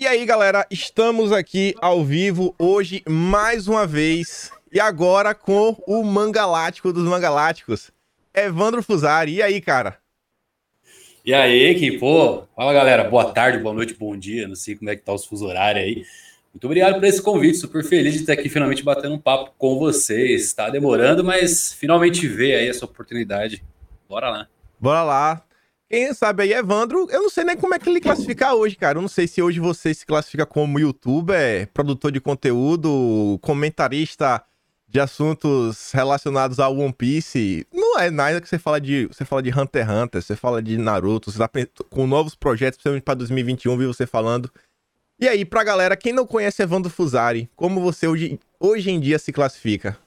E aí, galera, estamos aqui ao vivo hoje mais uma vez e agora com o Mangalático dos Mangaláticos, Evandro Fusari. E aí, cara? E aí, que pô, fala galera, boa tarde, boa noite, bom dia, não sei como é que tá os fuso horários aí. Muito obrigado por esse convite, super feliz de estar aqui finalmente batendo um papo com vocês. Tá demorando, mas finalmente ver aí essa oportunidade. Bora lá. Bora lá. Quem sabe aí, Evandro, eu não sei nem como é que ele classificar hoje, cara. Eu não sei se hoje você se classifica como youtuber, produtor de conteúdo, comentarista de assuntos relacionados ao One Piece. Não é nada que você fala de, você fala de Hunter x Hunter, você fala de Naruto, você tá com novos projetos, principalmente para 2021, vi você falando. E aí, pra galera, quem não conhece Evandro Fusari, como você hoje, hoje em dia se classifica?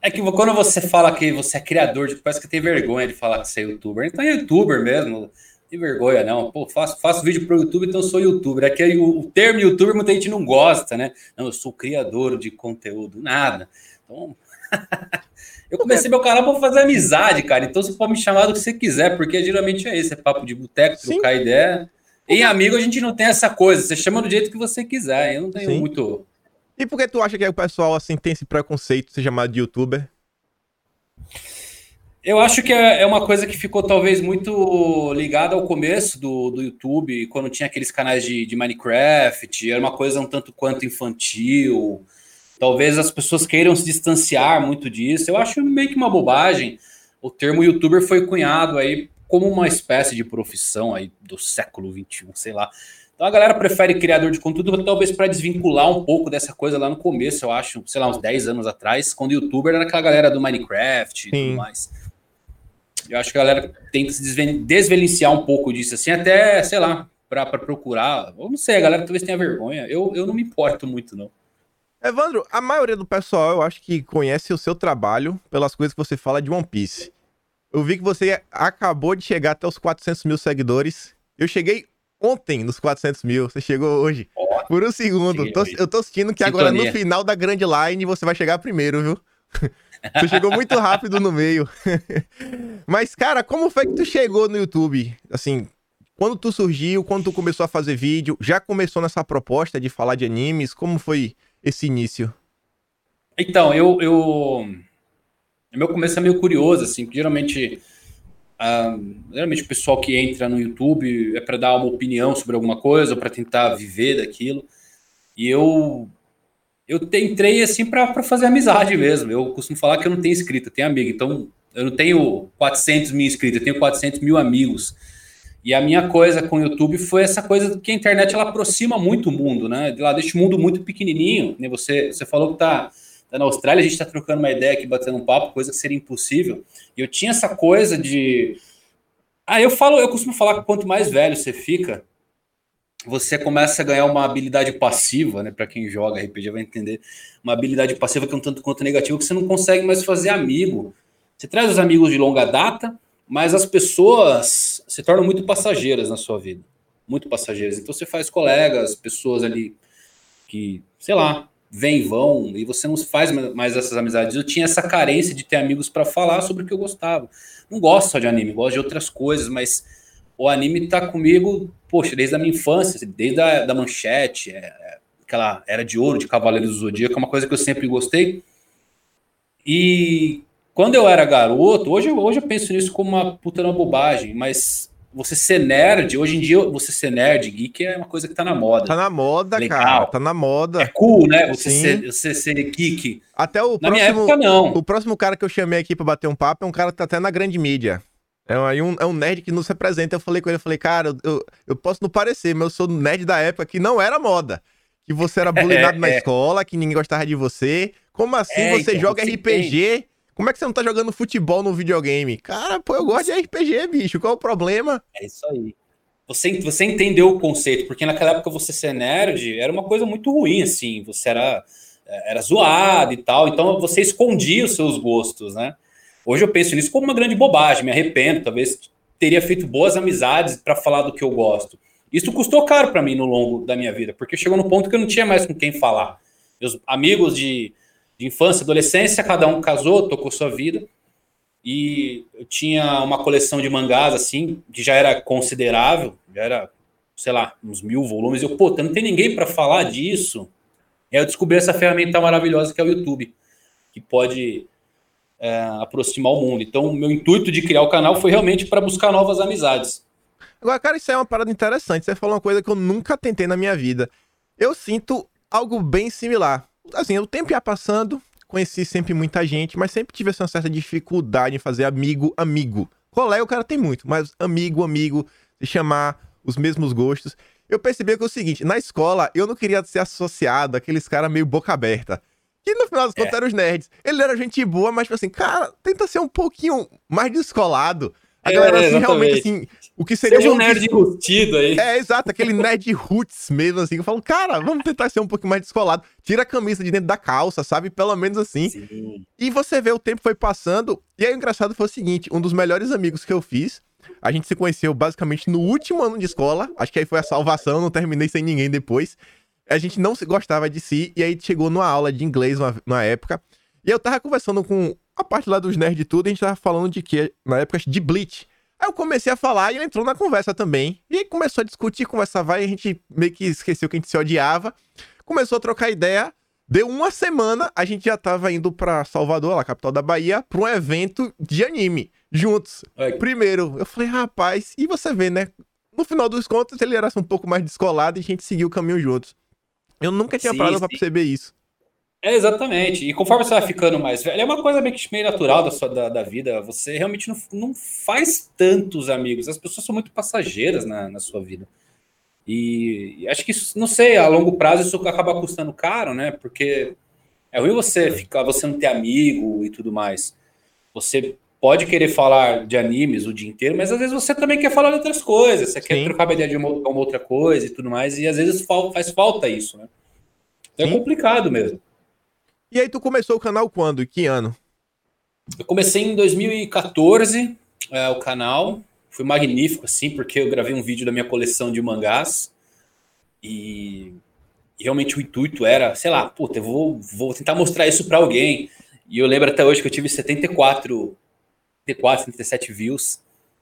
É que quando você fala que você é criador, de, parece que tem vergonha de falar que você é youtuber. Então é youtuber mesmo. Não tem vergonha, não. Pô, faço, faço vídeo pro YouTube, então sou youtuber. É que o, o termo youtuber muita gente não gosta, né? Não, eu sou criador de conteúdo. Nada. Então. eu comecei meu canal para fazer amizade, cara. Então você pode me chamar do que você quiser, porque geralmente é esse, é papo de boteco, trocar ideia. Em amigo a gente não tem essa coisa. Você chama do jeito que você quiser. Eu não tenho Sim. muito e por que tu acha que o pessoal assim tem esse preconceito de ser chamado de youtuber? Eu acho que é, é uma coisa que ficou talvez muito ligada ao começo do, do YouTube, quando tinha aqueles canais de, de Minecraft, era uma coisa um tanto quanto infantil. Talvez as pessoas queiram se distanciar muito disso. Eu acho meio que uma bobagem. O termo youtuber foi cunhado aí como uma espécie de profissão aí do século XXI, sei lá. Então a galera prefere criador de conteúdo, talvez para desvincular um pouco dessa coisa lá no começo, eu acho, sei lá, uns 10 anos atrás, quando o youtuber era aquela galera do Minecraft e tudo mais. Eu acho que a galera tenta se desvencilhar um pouco disso, assim, até, sei lá, para procurar. Eu não sei, a galera talvez tenha vergonha. Eu, eu não me importo muito, não. Evandro, a maioria do pessoal eu acho que conhece o seu trabalho pelas coisas que você fala de One Piece. Eu vi que você acabou de chegar até os 400 mil seguidores. Eu cheguei ontem nos 400 mil. Você chegou hoje. Oh, por um segundo. Tô, eu tô sentindo que Sintonia. agora no final da Grand Line você vai chegar primeiro, viu? tu chegou muito rápido no meio. Mas, cara, como foi que tu chegou no YouTube? Assim, quando tu surgiu, quando tu começou a fazer vídeo, já começou nessa proposta de falar de animes? Como foi esse início? Então, eu. eu... Meu começo é meio curioso, assim, porque geralmente Geralmente o pessoal que entra no YouTube é para dar uma opinião sobre alguma coisa, para tentar viver daquilo. E eu eu entrei assim para fazer amizade mesmo. Eu costumo falar que eu não tenho inscrito, eu tenho amigo. Então eu não tenho 400 mil inscritos, eu tenho 400 mil amigos. E a minha coisa com o YouTube foi essa coisa que a internet ela aproxima muito o mundo, né? Ela deixa o mundo muito pequenininho. Né? Você, você falou que tá tá na Austrália, a gente está trocando uma ideia aqui, batendo um papo, coisa que seria impossível. E eu tinha essa coisa de. Ah, eu falo, eu costumo falar que quanto mais velho você fica, você começa a ganhar uma habilidade passiva, né? Para quem joga RPG vai entender. Uma habilidade passiva que é um tanto quanto negativa, que você não consegue mais fazer amigo. Você traz os amigos de longa data, mas as pessoas se tornam muito passageiras na sua vida. Muito passageiras. Então você faz colegas, pessoas ali que, sei lá, vem vão, e você não faz mais essas amizades. Eu tinha essa carência de ter amigos para falar sobre o que eu gostava. Não gosto só de anime, gosto de outras coisas, mas o anime tá comigo, poxa, desde a minha infância, desde a da manchete, é, é, aquela era de ouro de Cavaleiros do Zodíaco, é uma coisa que eu sempre gostei. E quando eu era garoto, hoje, hoje eu penso nisso como uma puta bobagem, mas você ser nerd, hoje em dia você ser nerd, geek é uma coisa que tá na moda. Tá na moda, Legal. cara. Tá na moda. É cool, né? Você, ser, você ser geek. Até o na próximo, minha época, não. O próximo cara que eu chamei aqui pra bater um papo é um cara que tá até na grande mídia. É um, é um nerd que nos representa. Eu falei com ele, eu falei, cara, eu, eu posso não parecer, mas eu sou nerd da época que não era moda. Que você era bullyingado é, na é. escola, que ninguém gostava de você. Como assim é, você então, joga você RPG? Tem como é que você não tá jogando futebol no videogame? Cara, pô, eu gosto de RPG, bicho. Qual é o problema? É isso aí. Você, você entendeu o conceito, porque naquela época você ser nerd era uma coisa muito ruim, assim. Você era, era zoado e tal, então você escondia os seus gostos, né? Hoje eu penso nisso como uma grande bobagem, me arrependo, talvez teria feito boas amizades para falar do que eu gosto. Isso custou caro para mim no longo da minha vida, porque chegou no ponto que eu não tinha mais com quem falar. Meus amigos de de infância, adolescência, cada um casou, tocou sua vida. E eu tinha uma coleção de mangás, assim, que já era considerável, já era sei lá, uns mil volumes. Eu, pô, não tem ninguém para falar disso. E aí eu descobri essa ferramenta maravilhosa que é o YouTube, que pode é, aproximar o mundo. Então, o meu intuito de criar o canal foi realmente para buscar novas amizades. Agora, cara, isso é uma parada interessante. Você falou uma coisa que eu nunca tentei na minha vida. Eu sinto algo bem similar. Assim, o tempo ia passando, conheci sempre muita gente, mas sempre tive essa certa dificuldade em fazer amigo, amigo. Colega o cara tem muito, mas amigo, amigo, se chamar os mesmos gostos. Eu percebi que é o seguinte, na escola eu não queria ser associado àqueles caras meio boca aberta. Que no final das contas é. eram os nerds. Ele era gente boa, mas tipo assim, cara, tenta ser um pouquinho mais descolado. A galera, é, assim, realmente, assim, o que seria Seja um nerd enrustido aí. É, exato, aquele nerd roots mesmo, assim. Eu falo, cara, vamos tentar ser um pouquinho mais descolado. Tira a camisa de dentro da calça, sabe? Pelo menos assim. Sim. E você vê, o tempo foi passando. E aí o engraçado foi o seguinte: um dos melhores amigos que eu fiz, a gente se conheceu basicamente no último ano de escola. Acho que aí foi a salvação, não terminei sem ninguém depois. A gente não se gostava de si, e aí chegou numa aula de inglês na época. E eu tava conversando com a parte lá dos nerds e tudo, a gente tava falando de que, na época, de Bleach. Aí eu comecei a falar e ele entrou na conversa também. E começou a discutir, conversa vai, a gente meio que esqueceu que a gente se odiava. Começou a trocar ideia. Deu uma semana, a gente já tava indo pra Salvador, lá, capital da Bahia, pra um evento de anime, juntos. Primeiro, eu falei, rapaz, e você vê, né? No final dos contos, ele era um pouco mais descolado e a gente seguiu o caminho juntos. Eu nunca tinha sim, parado sim. pra perceber isso. É, exatamente. E conforme você vai ficando mais velho, é uma coisa meio, que meio natural da, sua, da, da vida. Você realmente não, não faz tantos amigos. As pessoas são muito passageiras na, na sua vida. E, e acho que isso, não sei, a longo prazo isso acaba custando caro, né? Porque é ruim você ficar, você não ter amigo e tudo mais. Você pode querer falar de animes o dia inteiro, mas às vezes você também quer falar de outras coisas. Você Sim. quer trocar uma ideia de uma, uma, outra coisa e tudo mais. E às vezes faz falta isso, né? Então é complicado mesmo. E aí tu começou o canal quando? Que ano? Eu comecei em 2014 é, o canal. Foi magnífico, assim, porque eu gravei um vídeo da minha coleção de mangás. E, realmente o intuito era, sei lá, puta, eu vou, vou tentar mostrar isso para alguém. E eu lembro até hoje que eu tive 74, 74, 77 views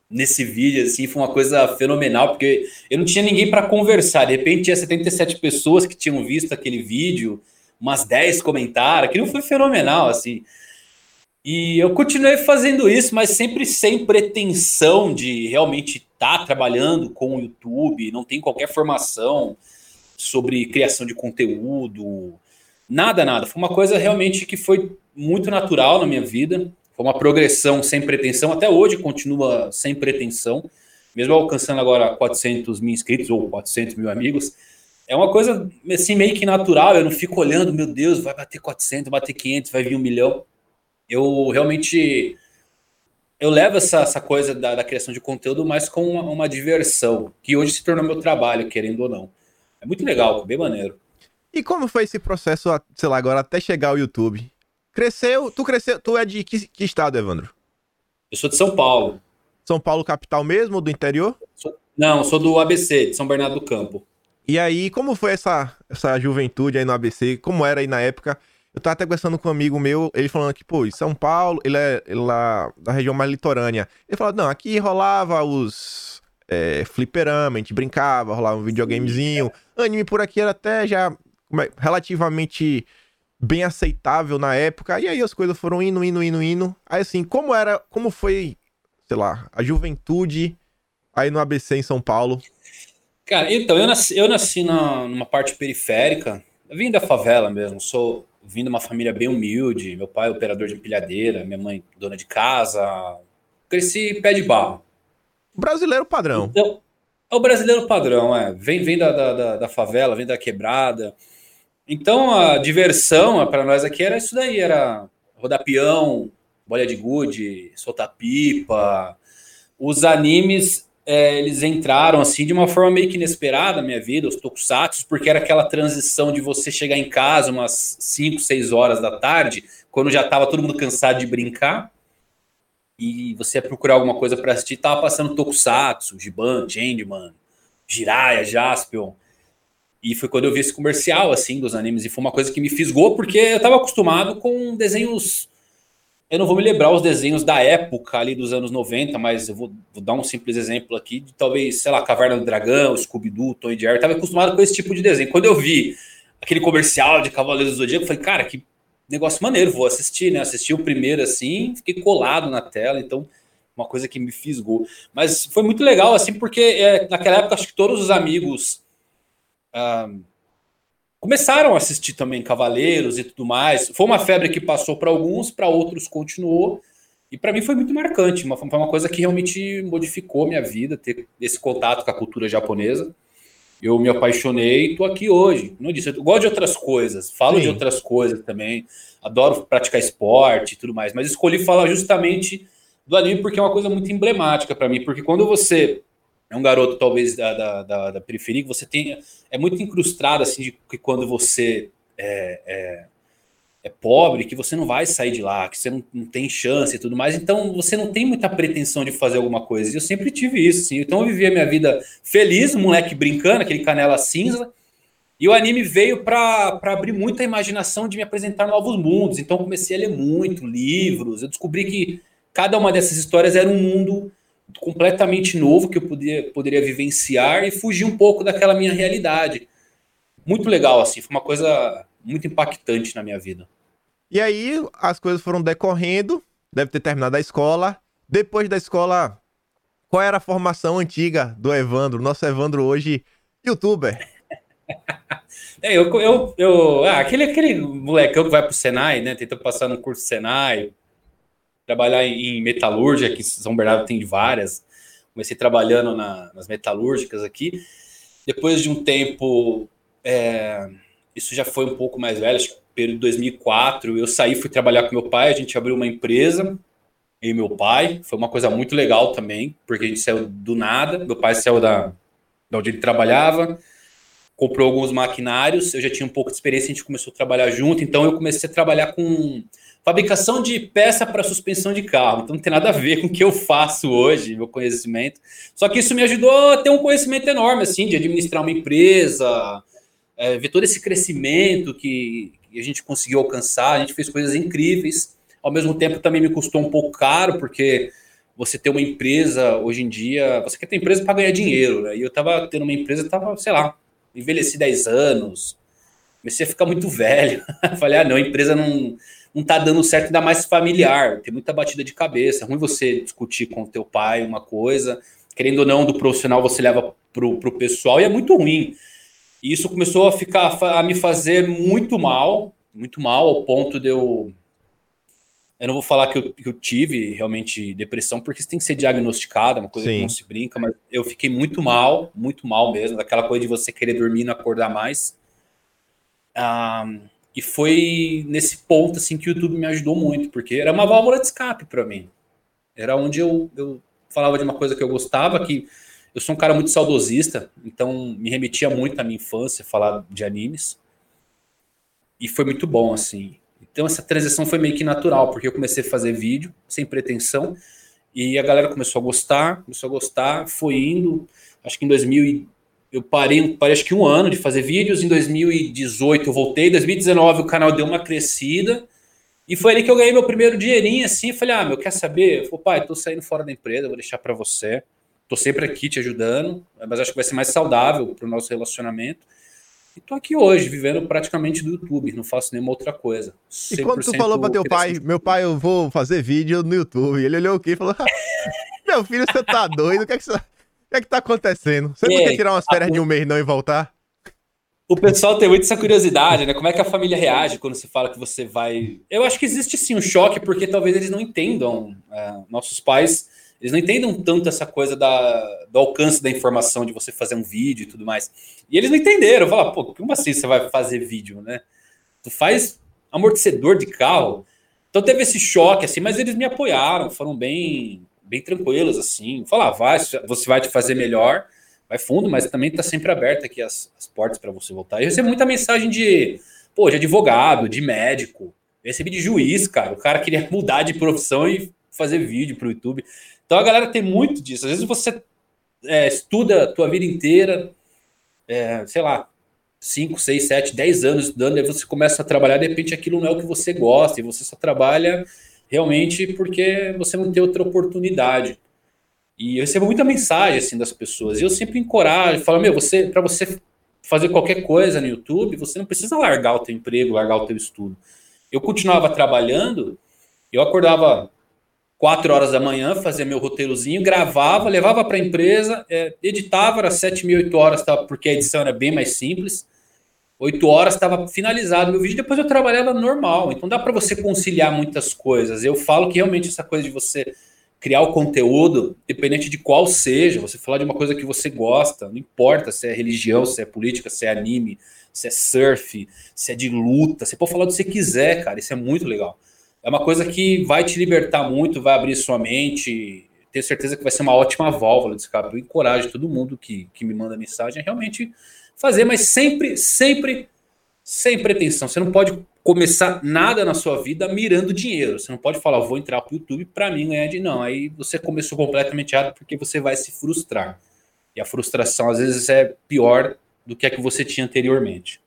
nesse vídeo, assim, foi uma coisa fenomenal, porque eu não tinha ninguém para conversar. De repente tinha 77 pessoas que tinham visto aquele vídeo umas 10 comentaram, aquilo foi fenomenal, assim. E eu continuei fazendo isso, mas sempre sem pretensão de realmente estar tá trabalhando com o YouTube, não tem qualquer formação sobre criação de conteúdo, nada, nada. Foi uma coisa realmente que foi muito natural na minha vida, foi uma progressão sem pretensão, até hoje continua sem pretensão, mesmo alcançando agora 400 mil inscritos ou 400 mil amigos, é uma coisa assim meio que natural, eu não fico olhando, meu Deus, vai bater 400, vai bater 500, vai vir um milhão. Eu realmente eu levo essa, essa coisa da, da criação de conteúdo mais com uma, uma, diversão, que hoje se tornou meu trabalho, querendo ou não. É muito legal, bem maneiro. E como foi esse processo, sei lá, agora até chegar ao YouTube? Cresceu, tu cresceu, tu é de que, que estado, Evandro? Eu sou de São Paulo. São Paulo capital mesmo, do interior? Sou, não, sou do ABC, de São Bernardo do Campo. E aí, como foi essa, essa juventude aí no ABC? Como era aí na época? Eu tava até conversando com um amigo meu, ele falando que, pô, em São Paulo, ele é lá da região mais litorânea. Ele falou, não, aqui rolava os é, fliperama, a gente brincava, rolava um videogamezinho. Anime por aqui era até já é, relativamente bem aceitável na época. E aí as coisas foram indo, indo, indo, indo. Aí assim, como era, como foi, sei lá, a juventude aí no ABC em São Paulo? Cara, então, eu nasci, eu nasci na, numa parte periférica, eu vim da favela mesmo, sou vim de uma família bem humilde, meu pai é operador de empilhadeira, minha mãe dona de casa, cresci pé de barro. Brasileiro padrão. Então, é o brasileiro padrão, é. Vem, vem da, da, da favela, vem da quebrada. Então a diversão para nós aqui era isso daí, era rodar peão, bolha de gude, soltar pipa. Os animes é, eles entraram assim de uma forma meio que inesperada na minha vida, os tokusatsu, porque era aquela transição de você chegar em casa umas 5, 6 horas da tarde, quando já estava todo mundo cansado de brincar, e você ia procurar alguma coisa para assistir, tava passando tokusatsu, Giban, Changeman, Jiraiya, Jaspion. E foi quando eu vi esse comercial assim dos animes e foi uma coisa que me fisgou porque eu estava acostumado com desenhos eu não vou me lembrar os desenhos da época ali dos anos 90, mas eu vou, vou dar um simples exemplo aqui de talvez, sei lá, Caverna do Dragão, Scooby-Doo, Tom e Jerry. Estava acostumado com esse tipo de desenho. Quando eu vi aquele comercial de Cavaleiros do Zodíaco, eu falei, cara, que negócio maneiro, vou assistir, né? Assisti o primeiro assim, fiquei colado na tela, então uma coisa que me fisgou. Mas foi muito legal, assim, porque é, naquela época acho que todos os amigos ah, começaram a assistir também Cavaleiros e tudo mais. Foi uma febre que passou para alguns, para outros continuou. E para mim foi muito marcante, uma, foi uma coisa que realmente modificou minha vida, ter esse contato com a cultura japonesa. Eu me apaixonei e estou aqui hoje. Não disse, eu gosto de outras coisas, falo Sim. de outras coisas também, adoro praticar esporte e tudo mais, mas escolhi falar justamente do anime porque é uma coisa muito emblemática para mim, porque quando você é um garoto talvez da, da, da, da periferia, que você tem é muito incrustado assim de que quando você é, é, é, pobre, que você não vai sair de lá, que você não, não, tem chance e tudo mais, então você não tem muita pretensão de fazer alguma coisa. E eu sempre tive isso, assim. Então eu vivia minha vida feliz, moleque brincando, aquele canela cinza. E o anime veio para abrir muita imaginação de me apresentar novos mundos. Então comecei a ler muito livros. Eu descobri que cada uma dessas histórias era um mundo completamente novo que eu podia, poderia vivenciar e fugir um pouco daquela minha realidade. Muito legal, assim, foi uma coisa muito impactante na minha vida. E aí as coisas foram decorrendo, deve ter terminado a escola. Depois da escola, qual era a formação antiga do Evandro? Nosso Evandro hoje, youtuber. É, eu, eu, eu ah, aquele, aquele molecão que vai pro Senai, né? Tenta passar no curso Senai, trabalhar em, metalúrgica, que São Bernardo tem várias. Comecei trabalhando na, nas metalúrgicas aqui. Depois de um tempo, é, isso já foi um pouco mais velho, acho que período de 2004, eu saí, fui trabalhar com meu pai, a gente abriu uma empresa, e meu pai, foi uma coisa muito legal também, porque a gente saiu do nada, meu pai saiu da, da onde ele trabalhava, comprou alguns maquinários, eu já tinha um pouco de experiência, a gente começou a trabalhar junto, então eu comecei a trabalhar com fabricação de peça para suspensão de carro. Então não tem nada a ver com o que eu faço hoje, meu conhecimento. Só que isso me ajudou a ter um conhecimento enorme, assim, de administrar uma empresa, é, ver todo esse crescimento que, a gente conseguiu alcançar. A gente fez coisas incríveis. Ao mesmo tempo também me custou um pouco caro, porque você ter uma empresa hoje em dia, você quer ter empresa para ganhar dinheiro, né? E eu estava tendo uma empresa, estava, sei lá, envelheci 10 anos, comecei a ficar muito velho. Falei, ah, não, a empresa não, não tá dando certo, ainda mais familiar, tem muita batida de cabeça. É ruim você discutir com o teu pai uma coisa, querendo ou não, do profissional você leva pro, pro pessoal, e é muito ruim. E isso começou a ficar a me fazer muito mal, muito mal, ao ponto de eu. Eu não vou falar que eu, que eu tive realmente depressão, porque isso tem que ser diagnosticado, é uma coisa Sim. que não se brinca, mas eu fiquei muito mal, muito mal mesmo, daquela coisa de você querer dormir e não acordar mais. Um, e foi nesse ponto assim que o YouTube me ajudou muito, porque era uma válvula de escape para mim. Era onde eu, eu falava de uma coisa que eu gostava, que eu sou um cara muito saudosista, então me remetia muito à minha infância falar de animes. E foi muito bom, assim. Então essa transição foi meio que natural, porque eu comecei a fazer vídeo sem pretensão, e a galera começou a gostar, começou a gostar, foi indo. Acho que em 2000 eu parei, parei acho que um ano de fazer vídeos. Em 2018 eu voltei. Em 2019 o canal deu uma crescida. E foi ali que eu ganhei meu primeiro dinheirinho, assim. Falei, ah, meu, quer saber? Eu falei, pai, tô saindo fora da empresa, vou deixar para você. Tô sempre aqui te ajudando, mas acho que vai ser mais saudável pro nosso relacionamento. E tô aqui hoje, vivendo praticamente do YouTube, não faço nenhuma outra coisa. E quando tu falou para teu pai, meu pai, eu vou fazer vídeo no YouTube, ele olhou aqui e falou: Meu filho, você tá doido? O que é que você. O que é que tá acontecendo? Você não quer tirar umas férias a... de um mês não e voltar? O pessoal tem muito essa curiosidade, né? Como é que a família reage quando se fala que você vai. Eu acho que existe sim um choque, porque talvez eles não entendam. É, nossos pais, eles não entendam tanto essa coisa da, do alcance da informação, de você fazer um vídeo e tudo mais. E eles não entenderam. Falar, pô, como assim você vai fazer vídeo, né? Tu faz amortecedor de carro. Então teve esse choque, assim, mas eles me apoiaram, foram bem bem tranquilos, assim. Falar, ah, vai, você vai te fazer melhor, vai fundo, mas também está sempre aberta aqui as, as portas para você voltar. Eu recebo muita mensagem de, pô, de advogado, de médico. Eu recebi de juiz, cara. O cara queria mudar de profissão e fazer vídeo para o YouTube. Então a galera tem muito disso. Às vezes você é, estuda a tua vida inteira, é, sei lá, 5, 6, 7, 10 anos estudando, aí você começa a trabalhar, de repente aquilo não é o que você gosta, e você só trabalha realmente porque você não tem outra oportunidade. E eu recebo muita mensagem assim das pessoas. E eu sempre encorajo, falo, meu, você para você fazer qualquer coisa no YouTube, você não precisa largar o teu emprego, largar o teu estudo. Eu continuava trabalhando, eu acordava quatro horas da manhã, fazia meu roteirozinho, gravava, levava para a empresa, é, editava, era sete mil, oito horas, tá, porque a edição era bem mais simples. Oito horas estava finalizado meu vídeo, depois eu trabalhava normal. Então dá para você conciliar muitas coisas. Eu falo que realmente essa coisa de você criar o conteúdo, independente de qual seja, você falar de uma coisa que você gosta, não importa se é religião, se é política, se é anime, se é surf, se é de luta, você pode falar do que você quiser, cara, isso é muito legal. É uma coisa que vai te libertar muito, vai abrir sua mente, tenho certeza que vai ser uma ótima válvula de escape. Eu encorajo todo mundo que, que me manda mensagem realmente fazer, mas sempre, sempre, sem pretensão. Você não pode começar nada na sua vida mirando dinheiro. Você não pode falar, vou entrar para o YouTube para mim ganhar dinheiro. Não, aí você começou completamente errado porque você vai se frustrar. E a frustração, às vezes, é pior do que a que você tinha anteriormente.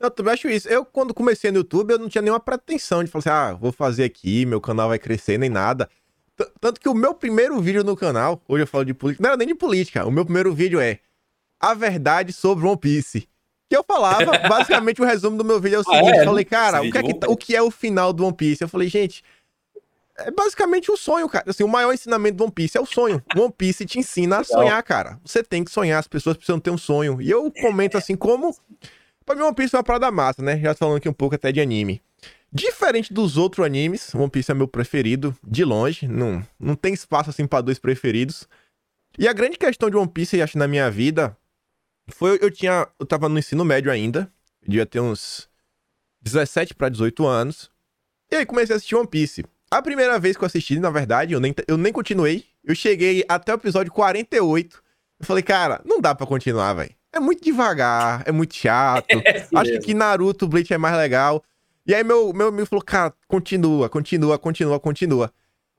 Eu também acho isso. Eu, quando comecei no YouTube, eu não tinha nenhuma pretensão de falar assim, ah, vou fazer aqui, meu canal vai crescer, nem nada. T Tanto que o meu primeiro vídeo no canal, hoje eu falo de política, não era nem de política, o meu primeiro vídeo é A Verdade sobre One Piece que eu falava, basicamente o resumo do meu vídeo é o seguinte, ah, é? eu falei, cara, o que, é que, tá, o que é o final do One Piece? Eu falei, gente, é basicamente o um sonho, cara. Assim, o maior ensinamento do One Piece é o sonho. One Piece te ensina a sonhar, cara. Você tem que sonhar, as pessoas precisam ter um sonho. E eu comento assim, como... Pra mim, One Piece é uma parada massa, né? Já falando aqui um pouco até de anime. Diferente dos outros animes, One Piece é meu preferido, de longe. Não, não tem espaço, assim, pra dois preferidos. E a grande questão de One Piece, acho, na minha vida, foi, eu tinha, eu tava no ensino médio ainda, devia ter uns 17 para 18 anos. E aí comecei a assistir One Piece. A primeira vez que eu assisti, na verdade, eu nem, eu nem continuei. Eu cheguei até o episódio 48. Eu falei, cara, não dá para continuar, velho. É muito devagar, é muito chato. É Acho que Naruto, Bleach é mais legal. E aí meu, meu amigo falou, cara, continua, continua, continua, continua.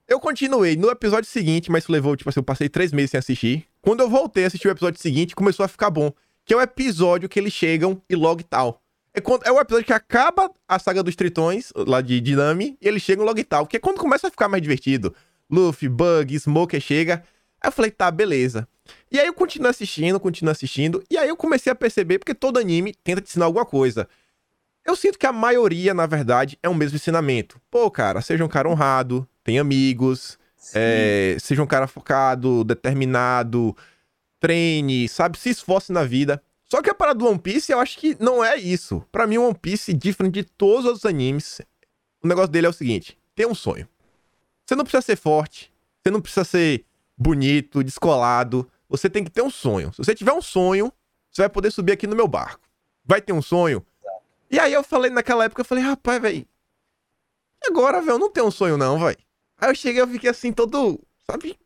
Eu continuei no episódio seguinte, mas levou, tipo assim, eu passei três meses sem assistir. Quando eu voltei a assistir o episódio seguinte, começou a ficar bom. Que é o episódio que eles chegam e logo tal. É, quando, é o episódio que acaba a saga dos tritões, lá de Dinami, e eles chegam e tal. Que é quando começa a ficar mais divertido. Luffy, Bug, Smoker chega. Aí eu falei, tá, beleza. E aí eu continuo assistindo, continuo assistindo. E aí eu comecei a perceber, porque todo anime tenta te ensinar alguma coisa. Eu sinto que a maioria, na verdade, é o mesmo ensinamento. Pô, cara, seja um cara honrado, tenha amigos, é, seja um cara focado, determinado, treine, sabe? Se esforce na vida. Só que a parada do One Piece, eu acho que não é isso. Para mim, o One Piece, diferente de todos os animes, o negócio dele é o seguinte: tem um sonho. Você não precisa ser forte, você não precisa ser bonito, descolado. Você tem que ter um sonho. Se você tiver um sonho, você vai poder subir aqui no meu barco. Vai ter um sonho. E aí eu falei naquela época, eu falei, rapaz, velho. Agora, velho, eu não tenho um sonho, não, velho. Aí eu cheguei, eu fiquei assim, todo. Sabe?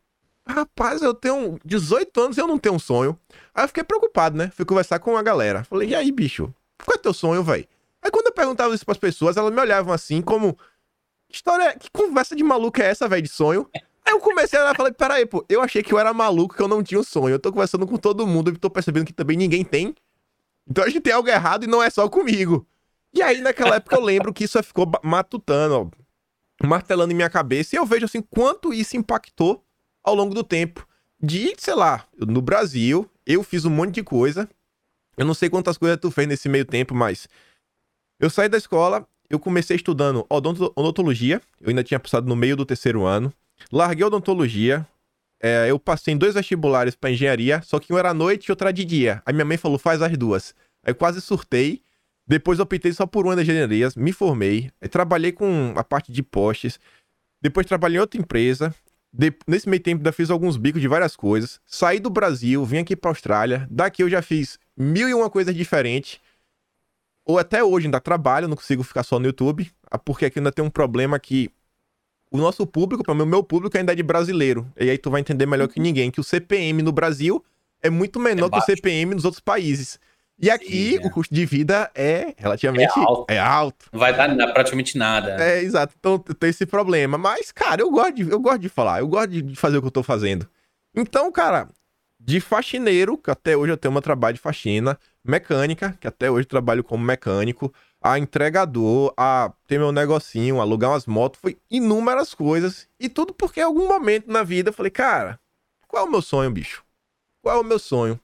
Rapaz, eu tenho 18 anos e eu não tenho um sonho. Aí eu fiquei preocupado, né? Fui conversar com a galera. Falei, e aí, bicho? Qual é teu sonho, velho? Aí quando eu perguntava isso pras pessoas, elas me olhavam assim, como. Que história. Que conversa de maluco é essa, velho, de sonho? Aí eu comecei a falar, peraí, pô, eu achei que eu era maluco, que eu não tinha um sonho. Eu tô conversando com todo mundo e tô percebendo que também ninguém tem. Então a gente tem algo errado e não é só comigo. E aí, naquela época, eu lembro que isso ficou matutando, ó martelando em minha cabeça e eu vejo assim quanto isso impactou ao longo do tempo. De, sei lá, no Brasil, eu fiz um monte de coisa. Eu não sei quantas coisas tu fez nesse meio tempo, mas eu saí da escola, eu comecei estudando odontologia, eu ainda tinha passado no meio do terceiro ano. Larguei odontologia, é, eu passei em dois vestibulares para engenharia, só que um era à noite e outra de dia. Aí minha mãe falou, faz as duas. Aí quase surtei. Depois optei só por uma das engenharias, me formei, trabalhei com a parte de postes, depois trabalhei em outra empresa. De... Nesse meio tempo ainda fiz alguns bicos de várias coisas. Saí do Brasil, vim aqui pra Austrália. Daqui eu já fiz mil e uma coisas diferentes. Ou até hoje ainda trabalho, não consigo ficar só no YouTube. Ah, porque aqui ainda tem um problema que o nosso público, para o meu público ainda é de brasileiro. E aí tu vai entender melhor que ninguém que o CPM no Brasil é muito menor é que o CPM nos outros países. E aqui Sim, é. o custo de vida é relativamente é alto. é alto. Não vai dar praticamente nada. É, exato. Então tem esse problema. Mas, cara, eu gosto de, eu gosto de falar, eu gosto de fazer o que eu tô fazendo. Então, cara, de faxineiro, que até hoje eu tenho uma trabalho de faxina, mecânica, que até hoje eu trabalho como mecânico, a entregador, a ter meu negocinho, alugar umas motos, foi inúmeras coisas. E tudo porque em algum momento na vida eu falei, cara, qual é o meu sonho, bicho? Qual é o meu sonho?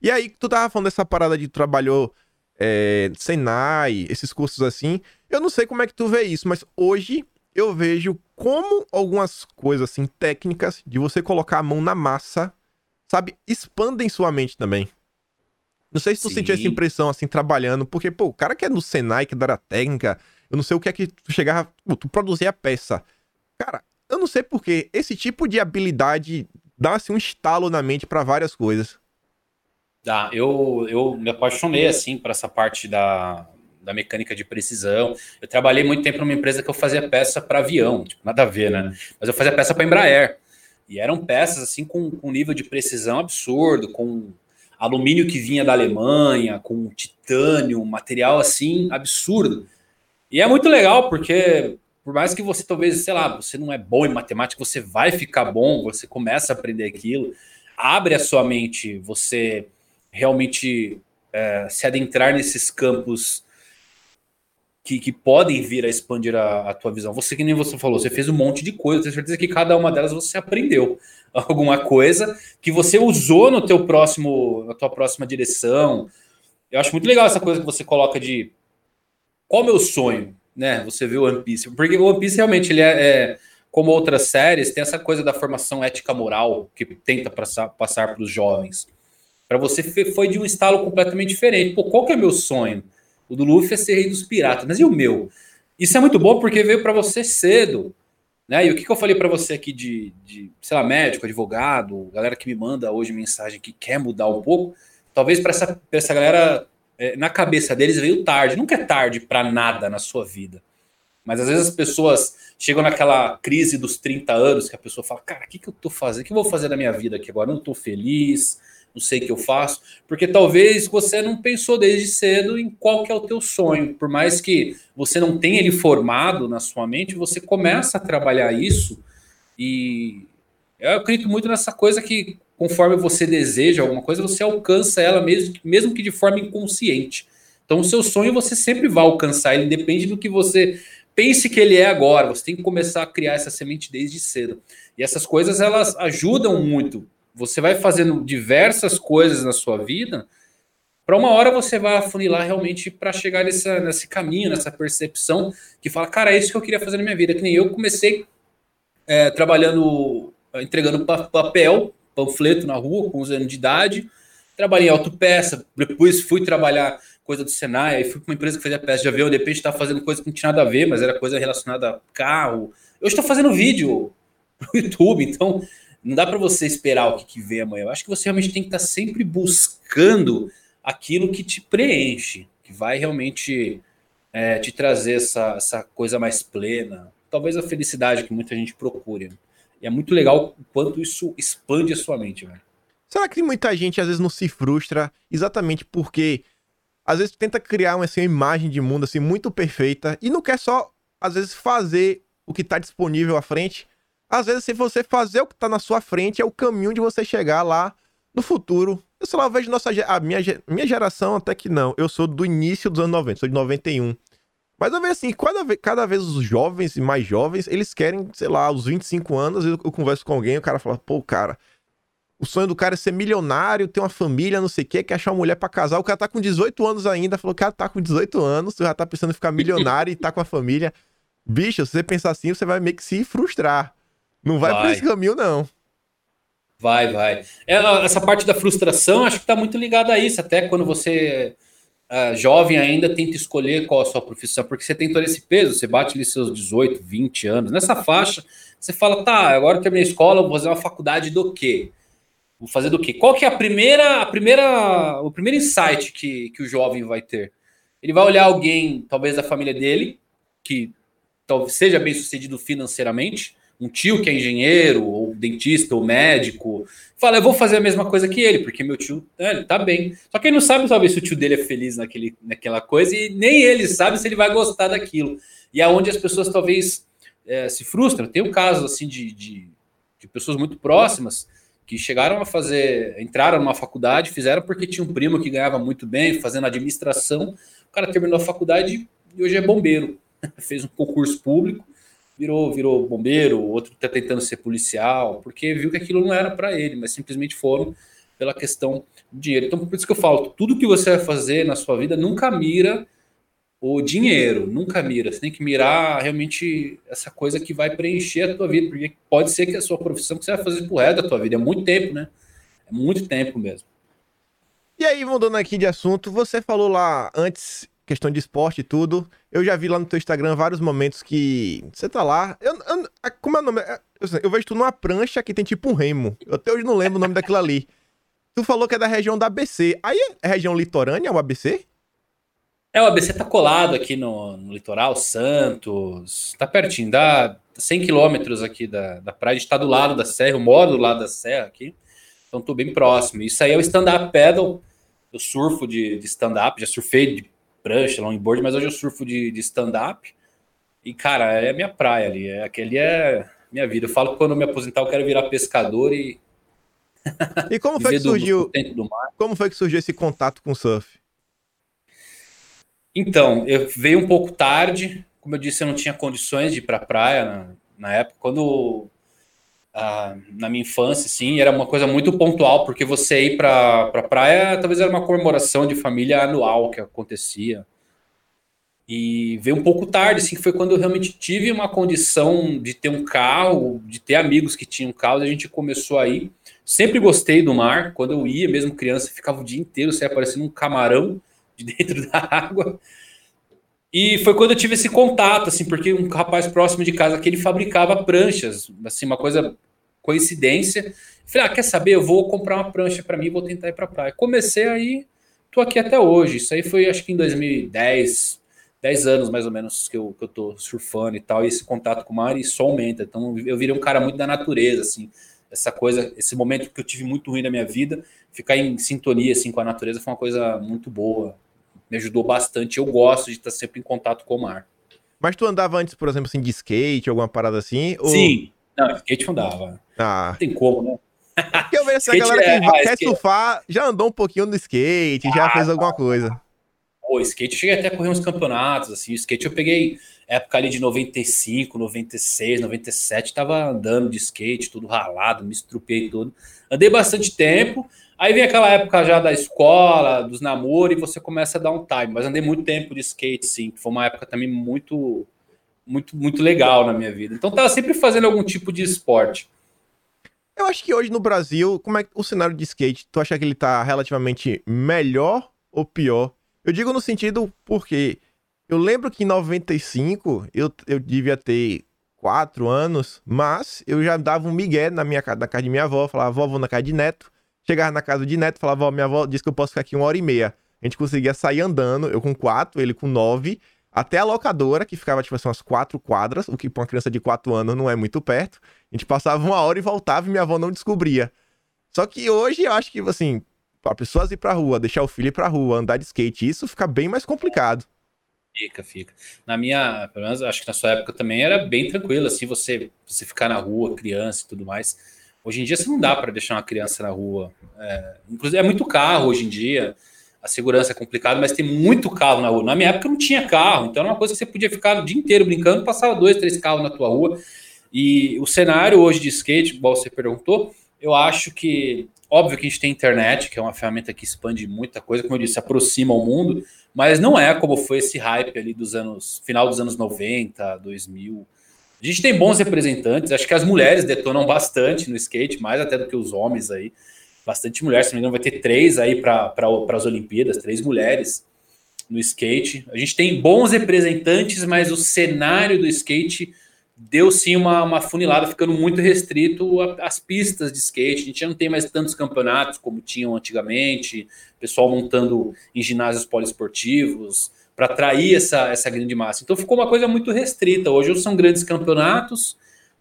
E aí, tu tava falando dessa parada de trabalhou é, Senai, esses cursos assim. Eu não sei como é que tu vê isso, mas hoje eu vejo como algumas coisas assim técnicas de você colocar a mão na massa, sabe, expandem sua mente também. Não sei se tu Sim. sentiu essa impressão, assim, trabalhando, porque, pô, o cara que é no Senai, que dá a técnica, eu não sei o que é que tu chegava, tu produzia a peça. Cara, eu não sei porque esse tipo de habilidade dá, assim, um estalo na mente para várias coisas. Dá, eu, eu me apaixonei, assim, por essa parte da, da mecânica de precisão. Eu trabalhei muito tempo numa empresa que eu fazia peça para avião, tipo, nada a ver, né? Mas eu fazia peça para Embraer. E eram peças, assim, com, com nível de precisão absurdo, com alumínio que vinha da Alemanha, com titânio, material assim absurdo. E é muito legal porque por mais que você talvez, sei lá, você não é bom em matemática, você vai ficar bom, você começa a aprender aquilo, abre a sua mente, você realmente é, se adentrar nesses campos que, que, podem vir a expandir a, a, tua visão. Você, que nem você falou, você fez um monte de coisas, tenho certeza que cada uma delas você aprendeu alguma coisa que você usou no teu próximo, na tua próxima direção. Eu acho muito legal essa coisa que você coloca de qual é o meu sonho, né? Você o One Piece, porque o One Piece realmente ele é, é como outras séries, tem essa coisa da formação ética moral que tenta passar, passar para os jovens. Para você foi de um estalo completamente diferente. Pô, qual que é meu sonho? O do Luffy é ser rei dos piratas, mas e o meu? Isso é muito bom porque veio para você cedo. Né? E o que, que eu falei para você aqui de, de, sei lá, médico, advogado, galera que me manda hoje mensagem que quer mudar um pouco, talvez para essa, essa galera, é, na cabeça deles veio tarde. Nunca é tarde para nada na sua vida. Mas às vezes as pessoas chegam naquela crise dos 30 anos que a pessoa fala: Cara, o que, que eu tô fazendo? O que eu vou fazer da minha vida aqui agora? Não tô feliz, não sei o que eu faço, porque talvez você não pensou desde cedo em qual que é o teu sonho, por mais que você não tenha ele formado na sua mente, você começa a trabalhar isso e eu acredito muito nessa coisa que conforme você deseja alguma coisa, você alcança ela mesmo, mesmo que de forma inconsciente. Então o seu sonho você sempre vai alcançar, ele depende do que você pense que ele é agora, você tem que começar a criar essa semente desde cedo. E essas coisas elas ajudam muito você vai fazendo diversas coisas na sua vida, para uma hora você vai afunilar realmente para chegar nessa, nesse caminho, nessa percepção que fala, cara, é isso que eu queria fazer na minha vida. Que nem eu comecei é, trabalhando, entregando papel, panfleto na rua, com 11 anos de idade, trabalhei em autopeça, depois fui trabalhar coisa do Senai, aí fui para uma empresa que fazia peça de avião, de repente estava fazendo coisa que não tinha nada a ver, mas era coisa relacionada a carro. Eu estou fazendo vídeo para o YouTube, então não dá para você esperar o que, que vem amanhã. Eu acho que você realmente tem que estar tá sempre buscando aquilo que te preenche, que vai realmente é, te trazer essa, essa coisa mais plena. Talvez a felicidade que muita gente procure. E é muito legal o quanto isso expande a sua mente, velho. Será que muita gente às vezes não se frustra exatamente porque às vezes tenta criar uma, assim, uma imagem de mundo assim muito perfeita e não quer só às vezes fazer o que está disponível à frente, às vezes, se você fazer o que tá na sua frente, é o caminho de você chegar lá no futuro. Eu sei lá, eu vejo nossa, a minha, minha geração até que não. Eu sou do início dos anos 90, sou de 91. Mas eu vejo assim, cada vez, cada vez os jovens e mais jovens, eles querem, sei lá, aos 25 anos, eu, eu converso com alguém, o cara fala, pô, cara, o sonho do cara é ser milionário, ter uma família, não sei o quê, quer achar uma mulher para casar. O cara tá com 18 anos ainda, falou, cara, tá com 18 anos, tu já tá pensando em ficar milionário e tá com a família. Bicho, se você pensar assim, você vai meio que se frustrar. Não vai, vai. por esse caminho, não. Vai, vai. É, essa parte da frustração, acho que está muito ligada a isso. Até quando você é jovem ainda tenta escolher qual a sua profissão, porque você tem todo esse peso, você bate ali seus 18, 20 anos. Nessa faixa, você fala, tá, agora eu terminei a escola, vou fazer uma faculdade do quê? Vou fazer do quê? Qual que é a primeira, a primeira, o primeiro insight que, que o jovem vai ter? Ele vai olhar alguém, talvez da família dele, que talvez seja bem sucedido financeiramente, um tio que é engenheiro, ou dentista, ou médico, fala, eu vou fazer a mesma coisa que ele, porque meu tio, é, ele tá bem. Só que ele não sabe talvez se o tio dele é feliz naquele, naquela coisa, e nem ele sabe se ele vai gostar daquilo. E é onde as pessoas talvez é, se frustram. Tem um caso assim de, de, de pessoas muito próximas que chegaram a fazer, entraram numa faculdade, fizeram porque tinha um primo que ganhava muito bem, fazendo administração. O cara terminou a faculdade e hoje é bombeiro. Fez um concurso público, virou, virou bombeiro, outro está tentando ser policial, porque viu que aquilo não era para ele, mas simplesmente foram pela questão do dinheiro. Então, por isso que eu falo, tudo que você vai fazer na sua vida nunca mira o dinheiro, nunca mira. Você tem que mirar realmente essa coisa que vai preencher a tua vida, porque pode ser que a sua profissão que você vai fazer pro resto da tua vida. É muito tempo, né? É muito tempo mesmo. E aí, mudando aqui de assunto, você falou lá antes, questão de esporte e tudo. Eu já vi lá no teu Instagram vários momentos que você tá lá. Eu, eu, como é o nome? Eu, eu vejo tu numa prancha que tem tipo um remo. Eu até hoje não lembro o nome daquilo ali. Tu falou que é da região da ABC. Aí é região litorânea, o ABC? É, o ABC tá colado aqui no, no litoral, Santos, tá pertinho, dá 100 quilômetros aqui da, da praia, a gente tá do lado da serra, eu moro do lado da serra aqui, então tô bem próximo. Isso aí é o stand-up pedal, eu surfo de, de stand-up, já surfei de prancha, longboard, mas hoje eu surfo de, de stand-up, e cara, é minha praia ali, é, aquele é minha vida. Eu falo que quando eu me aposentar eu quero virar pescador e... E como foi que surgiu, do, do como foi que surgiu esse contato com o surf? Então, eu veio um pouco tarde. Como eu disse, eu não tinha condições de ir para praia na, na, época. Quando ah, na minha infância, sim, era uma coisa muito pontual, porque você ir para pra praia talvez era uma comemoração de família anual que acontecia. E veio um pouco tarde, assim, que foi quando eu realmente tive uma condição de ter um carro, de ter amigos que tinham carro, e a gente começou a ir. Sempre gostei do mar. Quando eu ia, mesmo criança, ficava o dia inteiro, você aparecendo um camarão de dentro da água. E foi quando eu tive esse contato, assim, porque um rapaz próximo de casa que ele fabricava pranchas, assim, uma coisa coincidência. Falei, ah, quer saber? Eu vou comprar uma prancha para mim e vou tentar ir para praia. Comecei aí, tô aqui até hoje. Isso aí foi acho que em 2010, 10 anos mais ou menos que eu, que eu tô surfando e tal. E esse contato com o mar só aumenta. Então eu virei um cara muito da natureza, assim. Essa coisa, esse momento que eu tive muito ruim na minha vida, ficar em sintonia assim com a natureza foi uma coisa muito boa me ajudou bastante. Eu gosto de estar sempre em contato com o mar. Mas tu andava antes, por exemplo, assim, de skate, alguma parada assim? Ou... Sim. Não, skate eu andava. Ah. Não tem como, né? Porque eu vejo essa galera que é, ah, quer skate... surfar, já andou um pouquinho no skate, ah, já fez alguma coisa. O skate eu cheguei até a correr uns campeonatos, assim, o skate eu peguei época ali de 95, 96, 97, tava andando de skate, tudo ralado, me estrupei tudo. Andei bastante tempo, Aí vem aquela época já da escola, dos namoros, e você começa a dar um time. Mas andei muito tempo de skate, sim. Foi uma época também muito, muito, muito legal na minha vida. Então tava sempre fazendo algum tipo de esporte. Eu acho que hoje no Brasil, como é o cenário de skate? Tu acha que ele tá relativamente melhor ou pior? Eu digo no sentido porque eu lembro que em 95 eu, eu devia ter quatro anos, mas eu já dava um migué na minha na casa de minha avó, falava, vó, vou na casa de neto. Chegava na casa de neto, falava, ó, minha avó disse que eu posso ficar aqui uma hora e meia. A gente conseguia sair andando, eu com quatro, ele com nove, até a locadora, que ficava, tipo assim, umas quatro quadras, o que pra uma criança de quatro anos não é muito perto. A gente passava uma hora e voltava e minha avó não descobria. Só que hoje eu acho que, assim, para pessoas ir pra rua, deixar o filho ir pra rua, andar de skate, isso fica bem mais complicado. Fica, fica. Na minha, pelo menos, acho que na sua época também era bem tranquilo, assim, você, você ficar na rua, criança e tudo mais. Hoje em dia você não dá para deixar uma criança na rua. É, inclusive é muito carro hoje em dia. A segurança é complicada, mas tem muito carro na rua. Na minha época não tinha carro, então era uma coisa que você podia ficar o dia inteiro brincando, passava dois, três carros na tua rua. E o cenário hoje de skate, igual você perguntou, eu acho que óbvio que a gente tem internet, que é uma ferramenta que expande muita coisa, como eu disse, aproxima o mundo, mas não é como foi esse hype ali dos anos final dos anos 90, 2000 a gente tem bons representantes, acho que as mulheres detonam bastante no skate, mais até do que os homens aí. Bastante mulheres, se não me engano, vai ter três aí para as Olimpíadas, três mulheres no skate. A gente tem bons representantes, mas o cenário do skate deu sim uma, uma funilada, ficando muito restrito às pistas de skate. A gente já não tem mais tantos campeonatos como tinham antigamente, pessoal montando em ginásios poliesportivos para atrair essa, essa grande massa. Então ficou uma coisa muito restrita. Hoje ou são grandes campeonatos,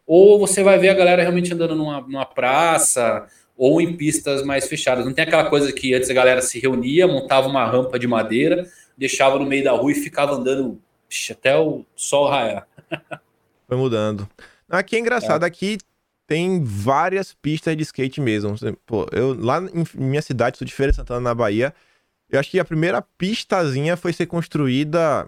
ou você vai ver a galera realmente andando numa, numa praça ou em pistas mais fechadas. Não tem aquela coisa que antes a galera se reunia, montava uma rampa de madeira, deixava no meio da rua e ficava andando até o sol raiar. Foi mudando. Aqui é engraçado, é. aqui tem várias pistas de skate mesmo. Pô, eu lá em minha cidade, sou de Feira Santana, na Bahia, eu acho que a primeira pistazinha foi ser construída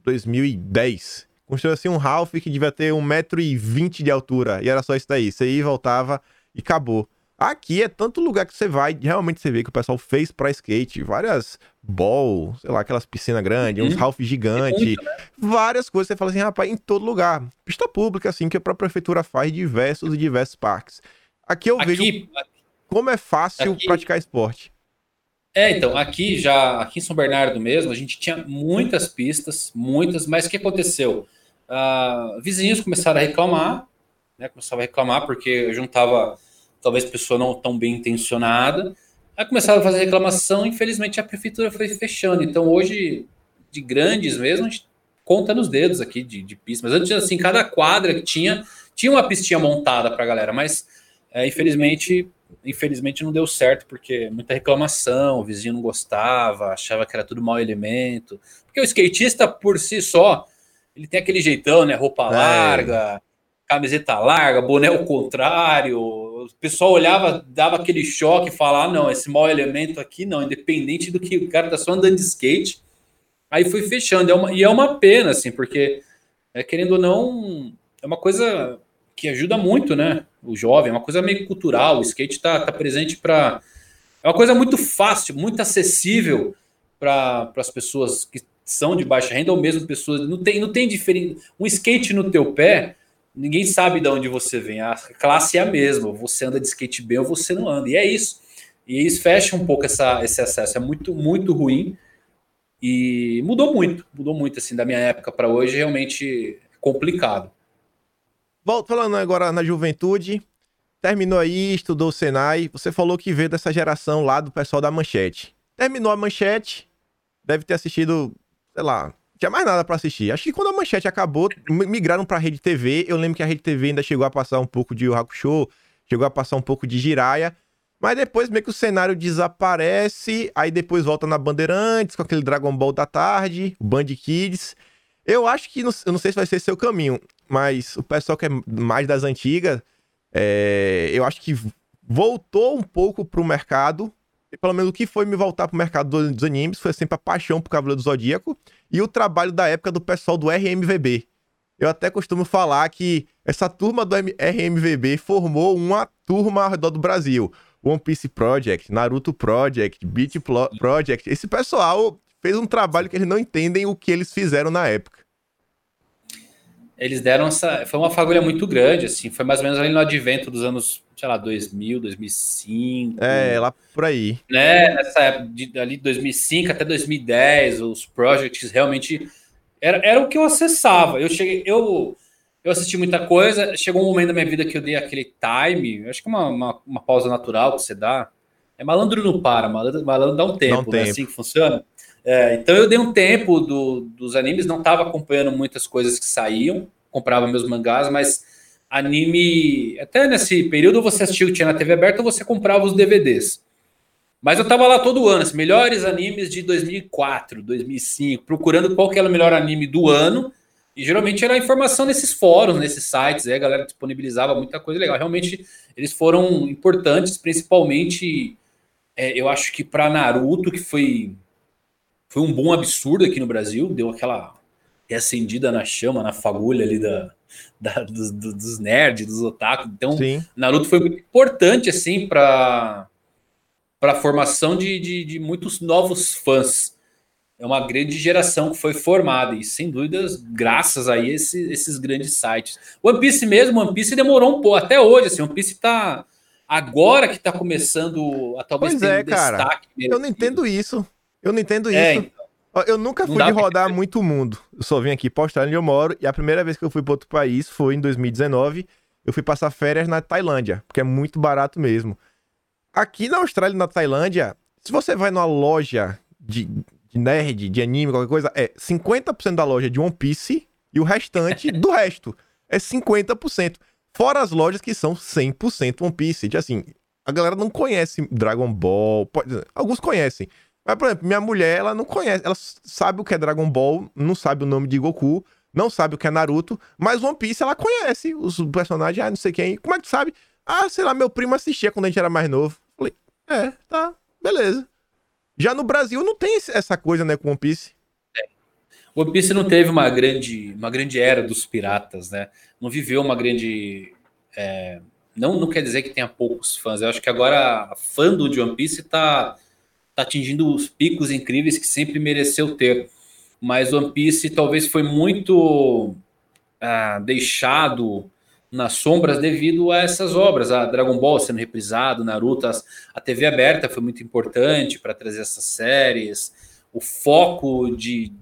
2010. Construiu assim um Ralph que devia ter 1,20m de altura. E era só isso daí. Você ia, voltava e acabou. Aqui é tanto lugar que você vai, realmente você vê que o pessoal fez pra skate, várias ball, sei lá, aquelas piscinas grandes, uhum. uns Ralph gigante, né? várias coisas. Você fala assim, rapaz, em todo lugar. Pista pública, assim, que a própria prefeitura faz diversos e diversos parques. Aqui eu aqui, vejo como é fácil aqui, praticar esporte. É, então, aqui já, aqui em São Bernardo mesmo, a gente tinha muitas pistas, muitas, mas o que aconteceu? Uh, vizinhos começaram a reclamar, né? Começaram a reclamar porque juntava talvez pessoa não tão bem intencionada. Aí começaram a fazer reclamação, infelizmente a prefeitura foi fechando. Então hoje, de grandes mesmo, a gente conta nos dedos aqui de, de pista. Mas antes, assim, cada quadra que tinha, tinha uma pistinha montada para a galera, mas é, infelizmente, infelizmente não deu certo, porque muita reclamação, o vizinho não gostava, achava que era tudo mau elemento. Porque o skatista, por si só, ele tem aquele jeitão, né? Roupa é. larga, camiseta larga, boné ao contrário. O pessoal olhava, dava aquele choque falava: ah, não, esse mau elemento aqui não, independente do que o cara tá só andando de skate. Aí foi fechando. É uma, e é uma pena, assim, porque, é, querendo ou não, é uma coisa que ajuda muito, né? O jovem, é uma coisa meio cultural. O skate tá, tá presente para. É uma coisa muito fácil, muito acessível para as pessoas que são de baixa renda ou mesmo pessoas. Não tem, não tem diferença. Um skate no teu pé ninguém sabe de onde você vem. A classe é a mesma. Você anda de skate bem ou você não anda. E é isso. E isso fecha um pouco essa, esse acesso. É muito, muito ruim. E mudou muito. Mudou muito, assim, da minha época para hoje. Realmente complicado. Volto falando agora na juventude. Terminou aí, estudou o Senai. Você falou que veio dessa geração lá do pessoal da Manchete. Terminou a Manchete. Deve ter assistido, sei lá, tinha mais nada para assistir. Acho que quando a manchete acabou, migraram pra Rede TV. Eu lembro que a Rede TV ainda chegou a passar um pouco de Hakusho, chegou a passar um pouco de Jiraya. Mas depois meio que o cenário desaparece, aí depois volta na Bandeirantes, com aquele Dragon Ball da tarde, o Band Kids. Eu acho que, eu não sei se vai ser seu caminho, mas o pessoal que é mais das antigas, é, eu acho que voltou um pouco pro mercado, pelo menos o que foi me voltar pro mercado dos animes foi sempre a paixão por Cavaleiro do Zodíaco e o trabalho da época do pessoal do RMVB. Eu até costumo falar que essa turma do RMVB formou uma turma ao redor do Brasil. One Piece Project, Naruto Project, Beat Project. Esse pessoal fez um trabalho que eles não entendem o que eles fizeram na época. Eles deram essa. Foi uma fagulha muito grande, assim. Foi mais ou menos ali no advento dos anos sei lá, 2000, 2005. É, lá por aí. Né? Nessa época, de, ali 2005 até 2010, os projects realmente. Era, era o que eu acessava. Eu cheguei. Eu, eu assisti muita coisa. Chegou um momento da minha vida que eu dei aquele time. Acho que é uma, uma, uma pausa natural que você dá. É malandro não para, malandro, malandro dá um tempo, dá um né? assim que funciona. É, então eu dei um tempo do, dos animes, não estava acompanhando muitas coisas que saíam, comprava meus mangás, mas anime. Até nesse período você assistiu, tinha na TV aberta, ou você comprava os DVDs. Mas eu tava lá todo ano, assim, melhores animes de 2004, 2005, procurando qual que era o melhor anime do ano. E geralmente era informação nesses fóruns, nesses sites, aí a galera disponibilizava muita coisa legal. Realmente eles foram importantes, principalmente, é, eu acho que para Naruto, que foi, foi um bom absurdo aqui no Brasil, deu aquela reacendida na chama, na fagulha ali da, da, dos, dos nerds, dos otaku. Então, Sim. Naruto foi muito importante, assim, para a formação de, de, de, muitos novos fãs. É uma grande geração que foi formada, e sem dúvidas, graças a esse, esses grandes sites. One Piece mesmo, One Piece demorou um pouco, até hoje, assim, One Piece tá. Agora que tá começando a talvez pois ter é, um cara. destaque. Eu não entendo isso. Eu não entendo é, isso. Então. Eu nunca fui de rodar pra... muito o mundo. Eu só vim aqui pra Austrália onde eu moro. E a primeira vez que eu fui para outro país foi em 2019. Eu fui passar férias na Tailândia, porque é muito barato mesmo. Aqui na Austrália e na Tailândia, se você vai numa loja de, de nerd, de anime, qualquer coisa, é 50% da loja de One Piece e o restante do resto. É 50%. Fora as lojas que são 100% One Piece. De, assim, a galera não conhece Dragon Ball. Pode... Alguns conhecem. Mas, por exemplo, minha mulher, ela não conhece, ela sabe o que é Dragon Ball, não sabe o nome de Goku, não sabe o que é Naruto, mas One Piece ela conhece os personagens, ah, não sei quem. Como é que tu sabe? Ah, sei lá, meu primo assistia quando a gente era mais novo. Falei, é, tá, beleza. Já no Brasil não tem essa coisa, né, com One Piece. One Piece não teve uma grande, uma grande era dos piratas, né? Não viveu uma grande. É, não, não quer dizer que tenha poucos fãs. Eu acho que agora a fã do One Piece está tá atingindo os picos incríveis que sempre mereceu ter. Mas One Piece talvez foi muito ah, deixado nas sombras devido a essas obras, a Dragon Ball sendo reprisado, Naruto, a TV aberta foi muito importante para trazer essas séries, o foco de,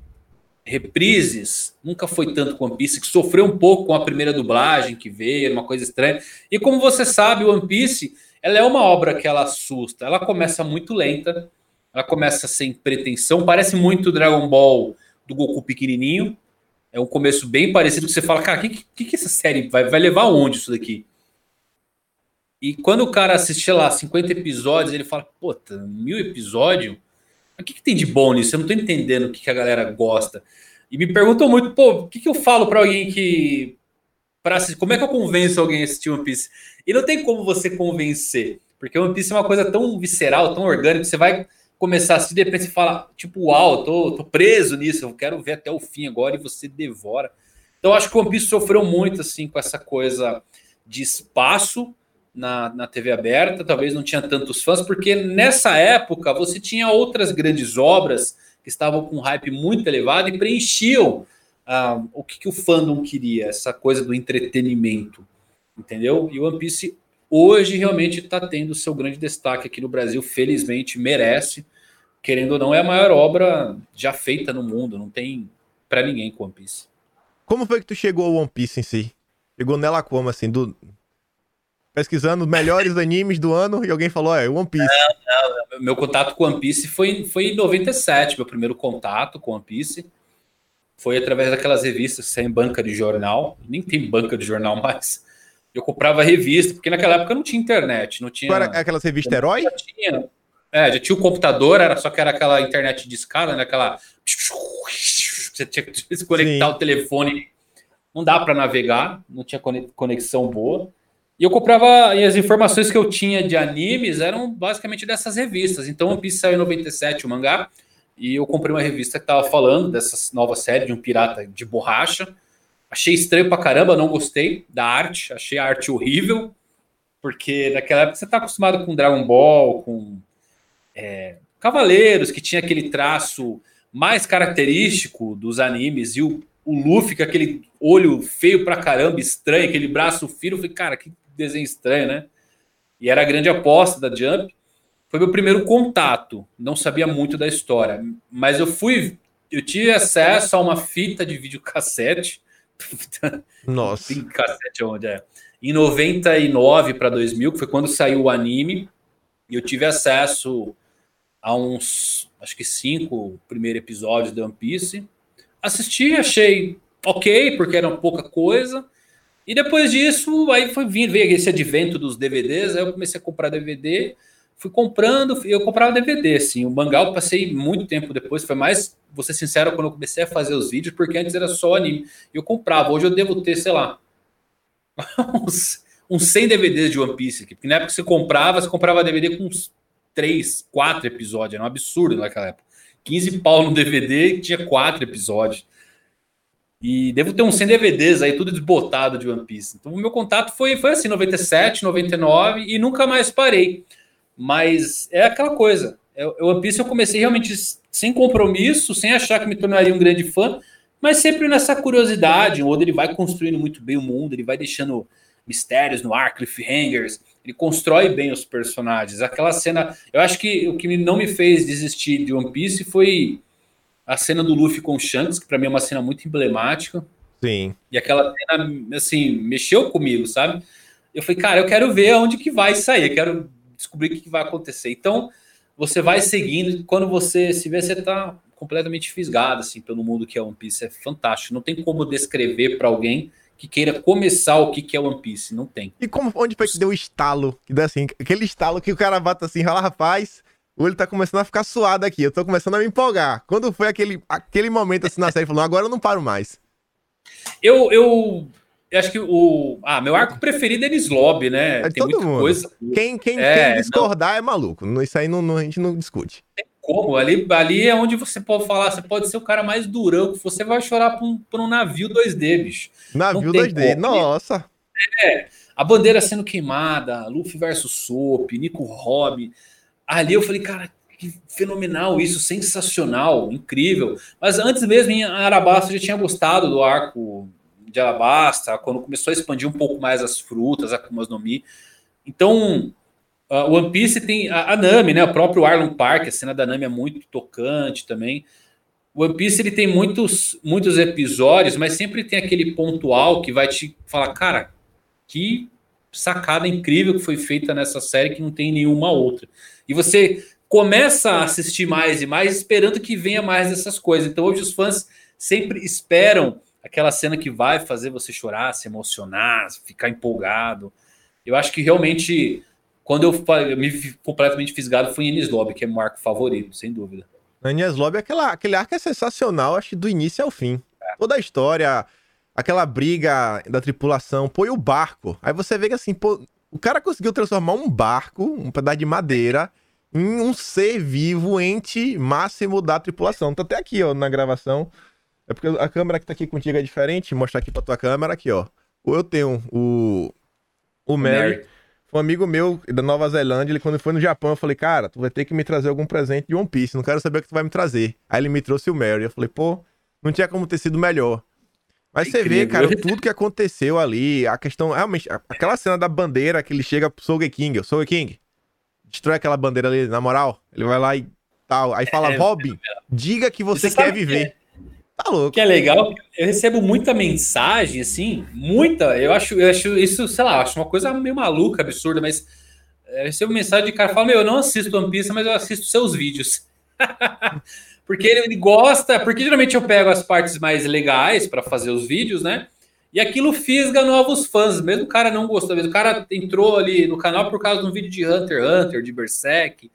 reprises, nunca foi tanto com One Piece, que sofreu um pouco com a primeira dublagem que veio, uma coisa estranha. E como você sabe, One Piece, ela é uma obra que ela assusta. Ela começa muito lenta, ela começa sem pretensão, parece muito Dragon Ball do Goku pequenininho. É um começo bem parecido você fala, cara, o que, que, que essa série vai, vai levar aonde isso daqui? E quando o cara assiste lá 50 episódios, ele fala, puta, mil episódios? O que, que tem de bom nisso? Eu não tô entendendo o que, que a galera gosta. E me perguntam muito, pô, o que, que eu falo para alguém que. Pra, como é que eu convenço alguém a assistir One Piece? E não tem como você convencer, porque One Piece é uma coisa tão visceral, tão orgânica, você vai começar a assistir, de repente você fala, tipo, uau, tô, tô preso nisso, eu quero ver até o fim agora, e você devora. Então, acho que o One Piece sofreu muito, assim, com essa coisa de espaço na, na TV aberta, talvez não tinha tantos fãs, porque nessa época você tinha outras grandes obras que estavam com um hype muito elevado e preenchiam ah, o que, que o fandom queria, essa coisa do entretenimento, entendeu? E o One Piece hoje realmente está tendo seu grande destaque aqui no Brasil, felizmente merece, querendo ou não, é a maior obra já feita no mundo, não tem para ninguém com One Piece. Como foi que tu chegou ao One Piece em si? Chegou nela como, assim, do, pesquisando melhores animes do ano e alguém falou, é, One Piece. Não, não, meu contato com One Piece foi, foi em 97, meu primeiro contato com One Piece. Foi através daquelas revistas sem banca de jornal. Nem tem banca de jornal mais. Eu comprava revista, porque naquela época não tinha internet, não tinha. Era aquelas revistas herói? Já tinha. É, já tinha o computador, era só que era aquela internet de escala, né? Aquela. Você tinha que desconectar Sim. o telefone. Não dá para navegar, não tinha conexão boa. E eu comprava, e as informações que eu tinha de animes eram basicamente dessas revistas. Então, One Piece saiu em 97, o mangá, e eu comprei uma revista que estava falando dessa nova série de um pirata de borracha. Achei estranho pra caramba, não gostei da arte, achei a arte horrível, porque naquela época você tá acostumado com Dragon Ball, com é, Cavaleiros, que tinha aquele traço mais característico dos animes, e o, o Luffy com aquele olho feio pra caramba, estranho, aquele braço fino. Eu falei, cara, que desenho estranho, né? E era a grande aposta da Jump. Foi meu primeiro contato. Não sabia muito da história, mas eu fui, eu tive acesso a uma fita de videocassete. Nossa. cassete onde é? Em 99 para 2000, que foi quando saiu o anime, eu tive acesso a uns, acho que cinco primeiros episódios de One Piece. Assisti, achei ok, porque era pouca coisa. E depois disso, aí foi vindo, veio esse advento dos DVDs, aí eu comecei a comprar DVD, fui comprando, eu comprava DVD, assim, o mangá eu passei muito tempo depois, foi mais, vou ser sincero, quando eu comecei a fazer os vídeos, porque antes era só anime, eu comprava, hoje eu devo ter, sei lá, uns, uns 100 DVDs de One Piece, porque na época que você comprava, você comprava DVD com uns 3, 4 episódios, era um absurdo naquela época, 15 pau no DVD e tinha 4 episódios, e devo ter uns 100 DVDs aí, tudo desbotado de One Piece. Então, o meu contato foi, foi assim, 97, 99 e nunca mais parei. Mas é aquela coisa. É, o One Piece eu comecei realmente sem compromisso, sem achar que me tornaria um grande fã, mas sempre nessa curiosidade. O Oda ele vai construindo muito bem o mundo, ele vai deixando mistérios no ar, cliffhangers, ele constrói bem os personagens. Aquela cena, eu acho que o que não me fez desistir de One Piece foi a cena do Luffy com o Shanks, que para mim é uma cena muito emblemática. Sim. E aquela cena, assim, mexeu comigo, sabe? Eu falei, cara, eu quero ver aonde que vai sair, eu quero descobrir o que, vai acontecer. Então, você vai seguindo, e quando você se vê, você tá completamente fisgado, assim, pelo mundo que é One Piece. É fantástico. Não tem como descrever para alguém que queira começar o que, que é One Piece. Não tem. E como, onde foi que deu o estalo? Que deu assim, aquele estalo que o cara bate assim, fala, rapaz, o olho tá começando a ficar suado aqui. Eu tô começando a me empolgar. Quando foi aquele, aquele momento assim na série, falou, agora eu não paro mais. Eu, eu acho que o. Ah, meu arco preferido é Lobby, né? É Tem muita mundo. coisa. Quem, quem, é, quem discordar não... é maluco. Isso aí não, não, a gente não discute. Tem como? Ali, ali é onde você pode falar, você pode ser o cara mais durão, que você vai chorar por um, por um navio 2D, bicho. Navio 2D, como. nossa. É, a bandeira sendo queimada, Luffy versus Soap, Nico Robin. Ali eu falei, cara, que fenomenal isso, sensacional, incrível. Mas antes mesmo em Arabasta eu já tinha gostado do arco de Alabasta, quando começou a expandir um pouco mais as frutas, a Akumas no Mi. Então, o One Piece tem a, a, Nami, né? O próprio Arlon Park, a cena da Nami é muito tocante também. O One Piece ele tem muitos, muitos episódios, mas sempre tem aquele pontual que vai te falar, cara, que sacada incrível que foi feita nessa série que não tem nenhuma outra. E você começa a assistir mais e mais esperando que venha mais dessas coisas. Então hoje os fãs sempre esperam aquela cena que vai fazer você chorar, se emocionar, ficar empolgado. Eu acho que realmente quando eu, eu me completamente fisgado foi em Enies Lobby, que é meu arco favorito, sem dúvida. Enies Lobby, aquela, aquele arco é sensacional, acho que do início ao fim. É. Toda a história, aquela briga da tripulação, pô, e o barco. Aí você vê que assim, pô, o cara conseguiu transformar um barco, um pedaço de madeira, em um ser vivo, ente máximo da tripulação. Tá até aqui, ó, na gravação. É porque a câmera que tá aqui contigo é diferente. Mostrar aqui pra tua câmera, aqui, ó. Eu tenho o. O Mary. Mary um amigo meu da Nova Zelândia, ele quando foi no Japão, eu falei, cara, tu vai ter que me trazer algum presente de One Piece, não quero saber o que tu vai me trazer. Aí ele me trouxe o Mary, eu falei, pô, não tinha como ter sido melhor. Mas você vê, cara, tudo que aconteceu ali, a questão, realmente, aquela cena da bandeira que ele chega pro Soul King, Soul King, destrói aquela bandeira ali, na moral, ele vai lá e tal, aí fala, é, Robin, diga que você, você quer viver. Tá louco. Que é legal, eu recebo muita mensagem, assim, muita. Eu acho, eu acho isso, sei lá, acho uma coisa meio maluca, absurda, mas eu recebo mensagem de cara fala: Meu, eu não assisto One Piece, mas eu assisto seus vídeos. porque ele gosta, porque geralmente eu pego as partes mais legais para fazer os vídeos, né? E aquilo fisga novos fãs, mesmo o cara não gostou, mesmo o cara entrou ali no canal por causa de um vídeo de Hunter x Hunter, de Berserk.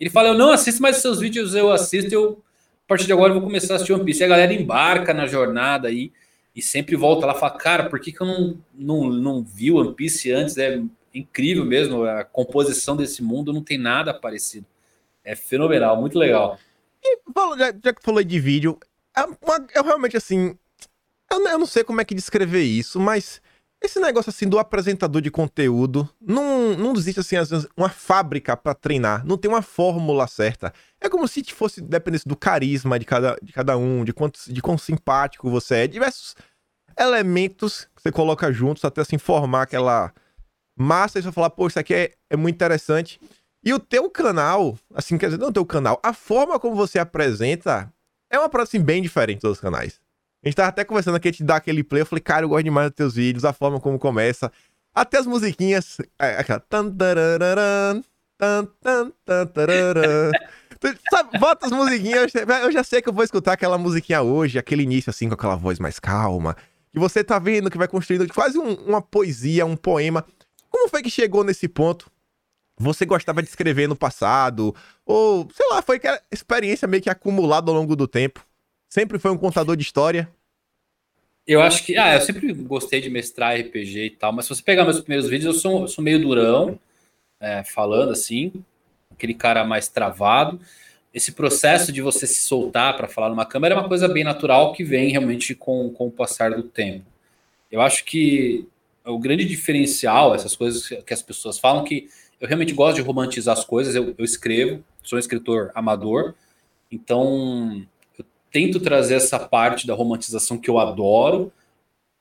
Ele fala: Eu não assisto, mas seus vídeos eu assisto, eu a partir de agora eu vou começar a assistir One Piece. E a galera embarca na jornada aí e sempre volta lá e fala, cara, por que, que eu não, não, não vi One Piece antes? É incrível mesmo, a composição desse mundo não tem nada parecido. É fenomenal, muito legal. E já, já que falei de vídeo, uma, é realmente assim. Eu, eu não sei como é que descrever isso, mas esse negócio assim do apresentador de conteúdo não, não existe assim uma fábrica para treinar, não tem uma fórmula certa. É como se fosse dependesse do carisma de cada, de cada um, de quanto de quão simpático você é, diversos elementos que você coloca juntos até se formar aquela massa e você falar, pô, isso aqui é, é muito interessante. E o teu canal, assim, quer dizer, não o teu canal, a forma como você apresenta é uma parada assim bem diferente dos canais. A gente tava até conversando aqui, te dar aquele play. Eu falei, cara, eu gosto demais dos teus vídeos, a forma como começa. Até as musiquinhas. É, aquela. Sabe, bota as musiquinhas. Eu já sei que eu vou escutar aquela musiquinha hoje, aquele início assim, com aquela voz mais calma. Que você tá vendo que vai construindo quase um, uma poesia, um poema. Como foi que chegou nesse ponto? Você gostava de escrever no passado? Ou, sei lá, foi aquela experiência meio que acumulada ao longo do tempo? Sempre foi um contador de história? Eu acho que. Ah, eu sempre gostei de mestrar RPG e tal, mas se você pegar meus primeiros vídeos, eu sou, eu sou meio durão, é, falando assim, aquele cara mais travado. Esse processo de você se soltar para falar numa câmera é uma coisa bem natural que vem realmente com, com o passar do tempo. Eu acho que o grande diferencial, essas coisas que as pessoas falam, que eu realmente gosto de romantizar as coisas, eu, eu escrevo, sou um escritor amador, então tento trazer essa parte da romantização que eu adoro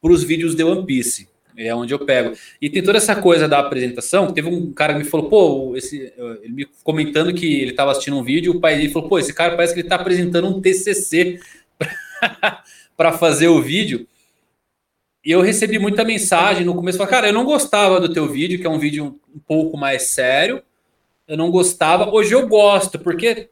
para os vídeos de One Piece. É onde eu pego. E tem toda essa coisa da apresentação. Teve um cara que me falou, pô, esse, ele me comentando que ele estava assistindo um vídeo, o pai dele falou, pô, esse cara parece que ele está apresentando um TCC para fazer o vídeo. E eu recebi muita mensagem no começo, falei, cara, eu não gostava do teu vídeo, que é um vídeo um pouco mais sério. Eu não gostava. Hoje eu gosto, porque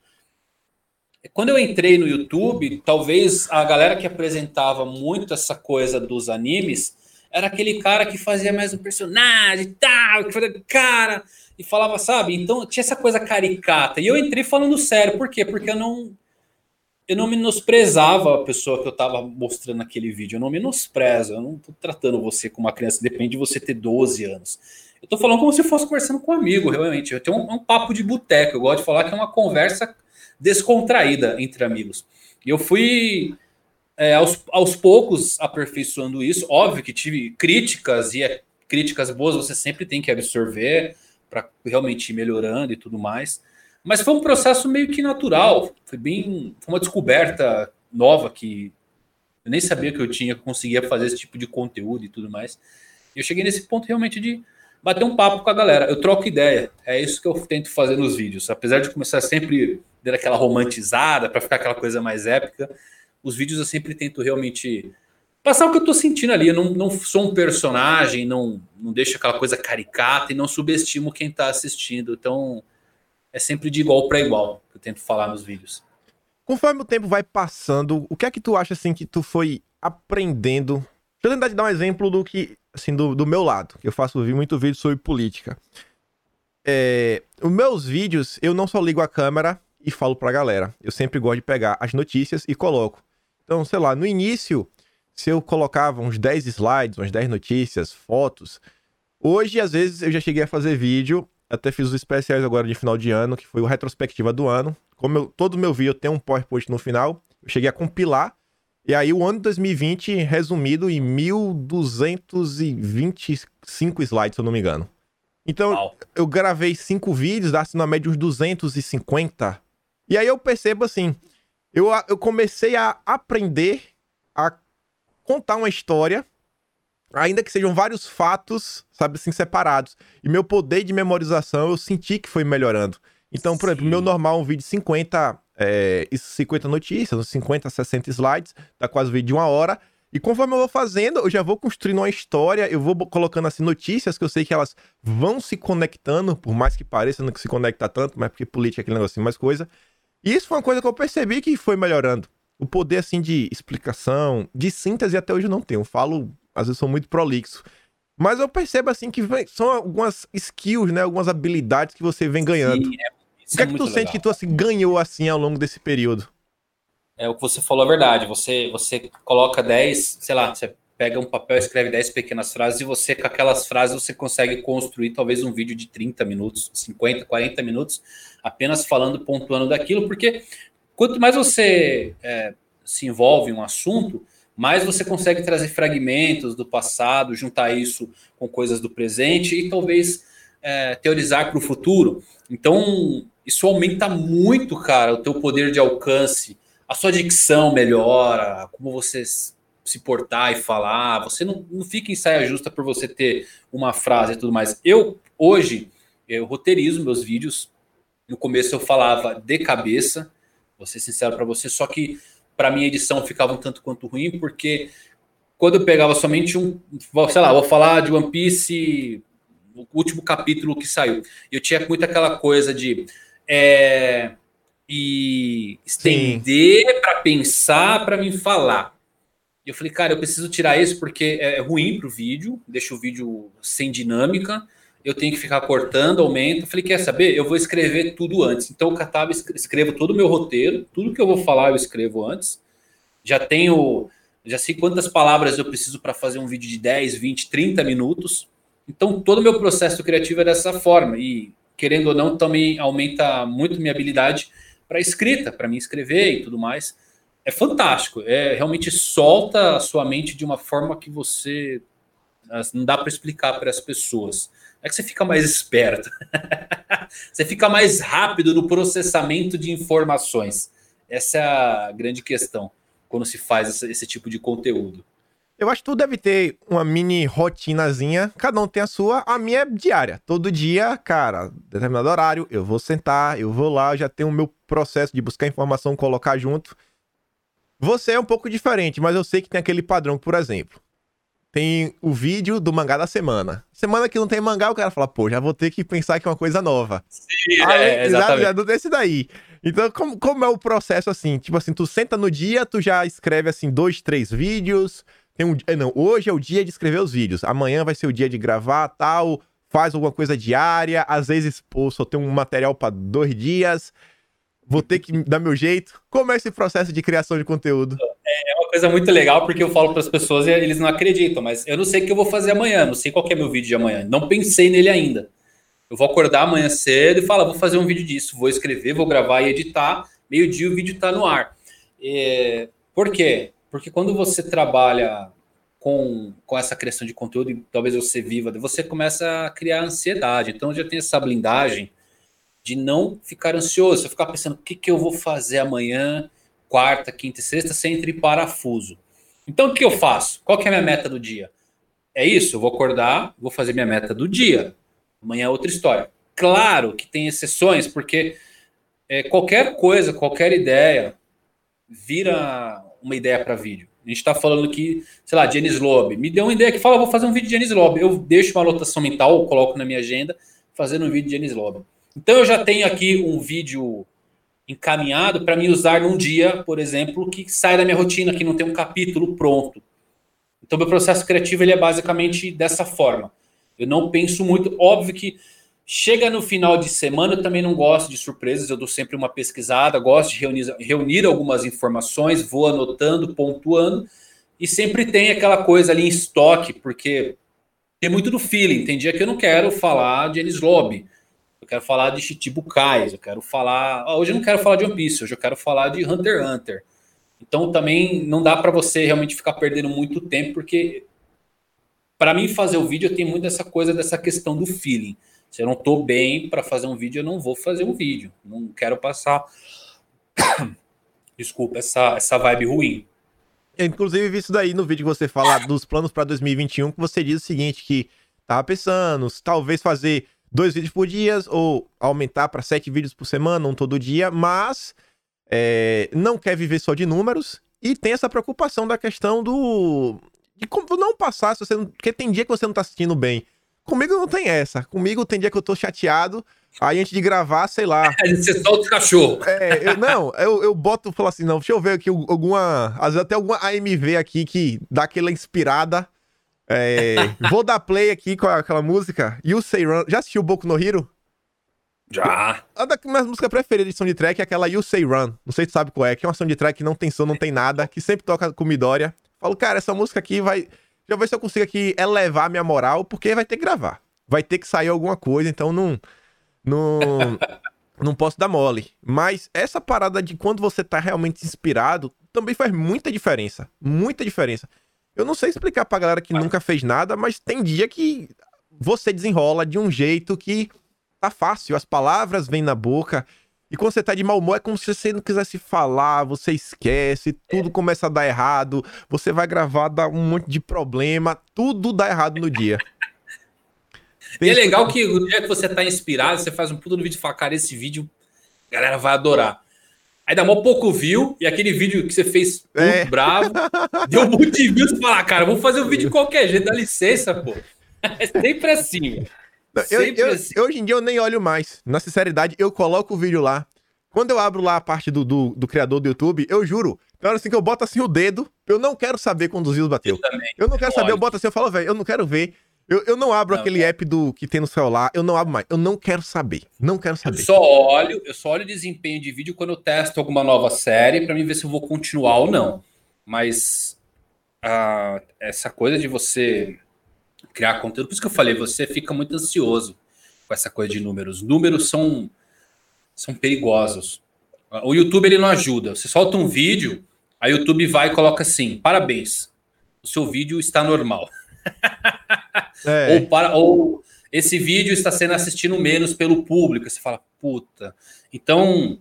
quando eu entrei no YouTube, talvez a galera que apresentava muito essa coisa dos animes era aquele cara que fazia mais um personagem tal, que fazia cara e falava, sabe? Então tinha essa coisa caricata. E eu entrei falando sério, por quê? Porque eu não eu não menosprezava a pessoa que eu estava mostrando naquele vídeo. Eu não menosprezo. Eu não estou tratando você como uma criança. Depende de você ter 12 anos. Eu estou falando como se fosse conversando com um amigo, realmente. Eu tenho um, um papo de boteco. Eu gosto de falar que é uma conversa descontraída entre amigos. E eu fui é, aos, aos poucos aperfeiçoando isso. Óbvio que tive críticas e é, críticas boas você sempre tem que absorver para realmente ir melhorando e tudo mais. Mas foi um processo meio que natural. Foi bem. Foi uma descoberta nova que eu nem sabia que eu tinha, conseguia fazer esse tipo de conteúdo e tudo mais. Eu cheguei nesse ponto realmente de bater um papo com a galera. Eu troco ideia. É isso que eu tento fazer nos vídeos. Apesar de começar sempre dar aquela romantizada para ficar aquela coisa mais épica, os vídeos eu sempre tento realmente passar o que eu tô sentindo ali. Eu não, não sou um personagem, não, não deixo aquela coisa caricata e não subestimo quem tá assistindo. Então, é sempre de igual para igual, que eu tento falar nos vídeos. Conforme o tempo vai passando, o que é que tu acha assim que tu foi aprendendo? Deixa eu tentar te dar um exemplo do que, assim, do, do meu lado, que eu faço muito vídeo sobre política. É, os meus vídeos, eu não só ligo a câmera e falo pra galera. Eu sempre gosto de pegar as notícias e coloco. Então, sei lá, no início, se eu colocava uns 10 slides, umas 10 notícias, fotos, hoje, às vezes, eu já cheguei a fazer vídeo até fiz os especiais agora de final de ano, que foi o retrospectiva do ano. Como eu, todo meu vídeo tem um PowerPoint no final, eu cheguei a compilar. E aí o ano de 2020 resumido em 1225 slides, se eu não me engano. Então, Uau. eu gravei cinco vídeos, dá-se na média uns 250. E aí eu percebo assim, eu, eu comecei a aprender a contar uma história ainda que sejam vários fatos, sabe assim, separados. E meu poder de memorização eu senti que foi melhorando. Então, por Sim. exemplo, meu normal um vídeo de 50, é, 50 notícias, 50, 60 slides, dá quase um vídeo de uma hora. E conforme eu vou fazendo, eu já vou construindo uma história, eu vou colocando assim notícias que eu sei que elas vão se conectando, por mais que pareça não que se conecta tanto, mas porque política é aquele negócio assim, mais coisa. E isso foi uma coisa que eu percebi que foi melhorando. O poder assim de explicação, de síntese até hoje eu não tenho. Eu falo às vezes sou muito prolixo. Mas eu percebo assim que são algumas skills, né? Algumas habilidades que você vem ganhando. Sim, é, o que é, é que tu legal. sente que tu assim, ganhou assim ao longo desse período? É o que você falou a verdade. Você, você coloca 10, sei lá, você pega um papel, escreve 10 pequenas frases e você, com aquelas frases, você consegue construir talvez um vídeo de 30 minutos, 50, 40 minutos, apenas falando, pontuando daquilo, porque quanto mais você é, se envolve em um assunto, mais você consegue trazer fragmentos do passado, juntar isso com coisas do presente e talvez é, teorizar para o futuro. Então, isso aumenta muito, cara, o teu poder de alcance, a sua dicção melhora, como você se portar e falar, você não, não fica em saia justa por você ter uma frase e tudo mais. Eu, hoje, eu roteirizo meus vídeos, no começo eu falava de cabeça, vou ser sincero para você, só que para mim a edição ficava um tanto quanto ruim, porque quando eu pegava somente um, sei lá, vou falar de One Piece, o último capítulo que saiu, eu tinha muito aquela coisa de é, e estender para pensar para me falar. Eu falei, cara, eu preciso tirar isso porque é ruim para o vídeo, deixa o vídeo sem dinâmica eu tenho que ficar cortando, aumento. Falei, quer saber? Eu vou escrever tudo antes. Então, eu catava, escrevo todo o meu roteiro, tudo que eu vou falar eu escrevo antes. Já tenho, já sei quantas palavras eu preciso para fazer um vídeo de 10, 20, 30 minutos. Então, todo o meu processo criativo é dessa forma. E, querendo ou não, também aumenta muito minha habilidade para escrita, para me escrever e tudo mais. É fantástico. É realmente solta a sua mente de uma forma que você não dá para explicar para as pessoas é que você fica mais esperto. você fica mais rápido no processamento de informações. Essa é a grande questão quando se faz esse, esse tipo de conteúdo. Eu acho que tu deve ter uma mini rotinazinha, cada um tem a sua, a minha é diária. Todo dia, cara, determinado horário, eu vou sentar, eu vou lá, eu já tenho o meu processo de buscar informação, colocar junto. Você é um pouco diferente, mas eu sei que tem aquele padrão, por exemplo tem o vídeo do mangá da semana. Semana que não tem mangá, o cara fala, pô, já vou ter que pensar que é uma coisa nova. Sim, Aí, é, exatamente. Já, já desse daí. Então, como, como é o processo assim? Tipo assim, tu senta no dia, tu já escreve assim, dois, três vídeos. Tem um, eh, não, hoje é o dia de escrever os vídeos. Amanhã vai ser o dia de gravar, tal. Faz alguma coisa diária. Às vezes, pô, só tem um material para dois dias. Vou ter que dar meu jeito. Como é esse processo de criação de conteúdo? É, uma coisa muito legal, porque eu falo para as pessoas e eles não acreditam, mas eu não sei o que eu vou fazer amanhã, não sei qual é meu vídeo de amanhã. Não pensei nele ainda. Eu vou acordar amanhã cedo e falar, vou fazer um vídeo disso, vou escrever, vou gravar e editar. Meio-dia o vídeo está no ar. É, por quê? Porque quando você trabalha com, com essa criação de conteúdo, e talvez você viva, você começa a criar ansiedade. Então já tem essa blindagem de não ficar ansioso, você ficar pensando o que, que eu vou fazer amanhã, quarta, quinta e sexta, sem entre parafuso. Então o que eu faço? Qual que é a minha meta do dia? É isso, eu vou acordar, vou fazer minha meta do dia. Amanhã é outra história. Claro que tem exceções, porque é, qualquer coisa, qualquer ideia vira uma ideia para vídeo. A gente está falando aqui, sei lá, de Enis Lobby. Me deu uma ideia que fala, vou fazer um vídeo de Enis Lobby. Eu deixo uma anotação mental, coloco na minha agenda, fazendo um vídeo de Enis Lobby. Então eu já tenho aqui um vídeo encaminhado para me usar num dia, por exemplo, que sai da minha rotina, que não tem um capítulo pronto. Então meu processo criativo ele é basicamente dessa forma. Eu não penso muito, óbvio que chega no final de semana, eu também não gosto de surpresas, eu dou sempre uma pesquisada, gosto de reunir, reunir algumas informações, vou anotando, pontuando, e sempre tem aquela coisa ali em estoque, porque tem muito do feeling. Tem dia que eu não quero falar de Enis Lobby, quero falar de Chichibukais, eu quero falar. Hoje eu não quero falar de One Piece, hoje eu quero falar de Hunter x Hunter. Então também não dá para você realmente ficar perdendo muito tempo, porque para mim fazer o vídeo tenho muito essa coisa dessa questão do feeling. Se eu não estou bem para fazer um vídeo, eu não vou fazer um vídeo. Não quero passar desculpa, essa essa vibe ruim. Eu, inclusive vi isso daí no vídeo que você fala dos planos para 2021, que você diz o seguinte que tava pensando, talvez fazer dois vídeos por dia ou aumentar para sete vídeos por semana, um todo dia, mas é, não quer viver só de números e tem essa preocupação da questão do de como não passar se você não, porque tem dia que você não tá assistindo bem. Comigo não tem essa. Comigo tem dia que eu tô chateado. Aí antes de gravar, sei lá. você solta o cachorro. É, eu, não, eu, eu boto e falo assim: não, deixa eu ver aqui alguma. Às vezes até alguma AMV aqui que dá aquela inspirada. É, vou dar play aqui com aquela música. You Say Run. Já assistiu Boku no Hero? Já. A da minha música preferida de soundtrack é aquela You Say Run. Não sei se sabe qual é, que é uma soundtrack que não tem som, não tem nada, que sempre toca com Midoriya. Falo, cara, essa música aqui vai. Já ver se eu consigo aqui elevar minha moral, porque vai ter que gravar. Vai ter que sair alguma coisa, então não. Não. não posso dar mole. Mas essa parada de quando você tá realmente inspirado também faz muita diferença. Muita diferença. Eu não sei explicar pra galera que nunca fez nada, mas tem dia que você desenrola de um jeito que tá fácil. As palavras vêm na boca. E quando você tá de mau humor, é como se você não quisesse falar, você esquece, tudo é. começa a dar errado, você vai gravar, dá um monte de problema, tudo dá errado no dia. e é legal que o dia que você tá inspirado, você faz um puto no vídeo e fala, cara, esse vídeo a galera vai adorar. Aí dá mó pouco view, e aquele vídeo que você fez muito é. bravo, deu muito de views, você fala, ah, cara, vamos fazer um vídeo de qualquer jeito, dá licença, pô. É sempre assim, eu, eu, assim. Hoje em dia eu nem olho mais. Na sinceridade, eu coloco o vídeo lá. Quando eu abro lá a parte do, do, do criador do YouTube, eu juro, na hora assim que eu boto assim o dedo, eu não quero saber quando os views bateu. Eu, também, eu não quero saber, eu boto assim, eu falo, velho, eu não quero ver. Eu, eu não abro não, aquele app do que tem no celular, eu não abro mais. Eu não quero saber. Não quero saber. Eu só olho, eu só olho o desempenho de vídeo quando eu testo alguma nova série para mim ver se eu vou continuar ou não. Mas uh, essa coisa de você criar conteúdo. Por isso que eu falei, você fica muito ansioso com essa coisa de números. Números são, são perigosos. O YouTube ele não ajuda. Você solta um vídeo, a YouTube vai e coloca assim: parabéns, o seu vídeo está normal. É. ou, para, ou esse vídeo está sendo assistido menos pelo público. Você fala, puta. Então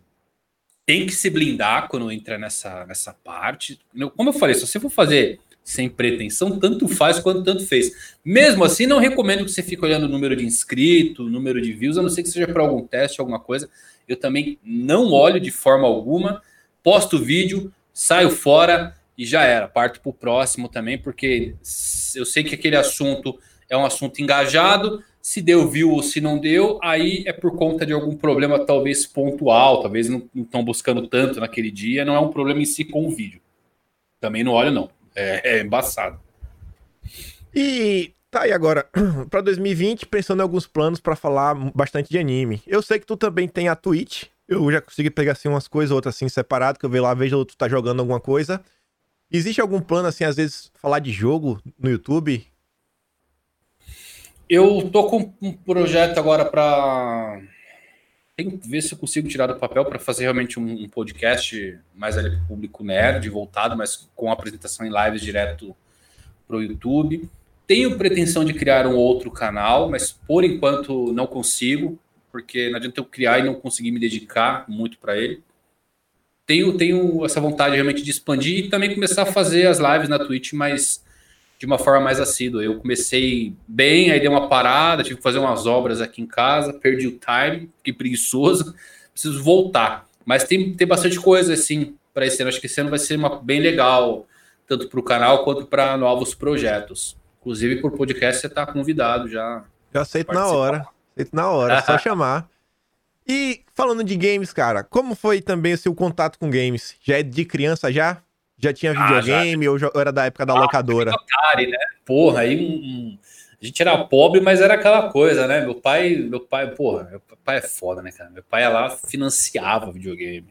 tem que se blindar quando entra nessa, nessa parte. Como eu falei, se você for fazer sem pretensão, tanto faz quanto tanto fez. Mesmo assim, não recomendo que você fique olhando o número de inscritos, número de views, a não ser que seja para algum teste, alguma coisa. Eu também não olho de forma alguma, posto o vídeo, saio fora e já era. Parto para o próximo também, porque eu sei que aquele assunto é um assunto engajado. Se deu view ou se não deu, aí é por conta de algum problema, talvez pontual, talvez não estão buscando tanto naquele dia. Não é um problema em si com o vídeo. Também não olho, não. É, é embaçado. E tá aí agora, para 2020, pensando em alguns planos para falar bastante de anime. Eu sei que tu também tem a Twitch, Eu já consegui pegar assim umas coisas, outras assim, separado, que eu vejo lá, vejo outro tá jogando alguma coisa. Existe algum plano, assim, às vezes, falar de jogo no YouTube? Eu tô com um projeto agora para tem que ver se eu consigo tirar do papel para fazer realmente um, um, podcast mais ali para o público nerd, voltado, mas com apresentação em lives direto para o YouTube. Tenho pretensão de criar um outro canal, mas por enquanto não consigo, porque não adianta eu criar e não conseguir me dedicar muito para ele. Tenho, tenho essa vontade realmente de expandir e também começar a fazer as lives na Twitch, mas de uma forma mais assídua. Eu comecei bem, aí dei uma parada, tive que fazer umas obras aqui em casa, perdi o time, fiquei preguiçoso, preciso voltar. Mas tem, tem bastante coisa assim para esse ano. Acho que esse ano vai ser uma, bem legal, tanto para o canal quanto para novos projetos. Inclusive, por podcast, você está convidado já. Eu aceito na hora. Aceito na hora, é só chamar. E falando de games, cara, como foi também o seu contato com games? Já é de criança já? Já tinha videogame ah, já. ou era da época da ah, locadora? Atari, né? Porra, aí um, a gente era pobre, mas era aquela coisa, né? Meu pai, meu pai, porra, meu pai é foda, né, cara? Meu pai lá financiava videogame.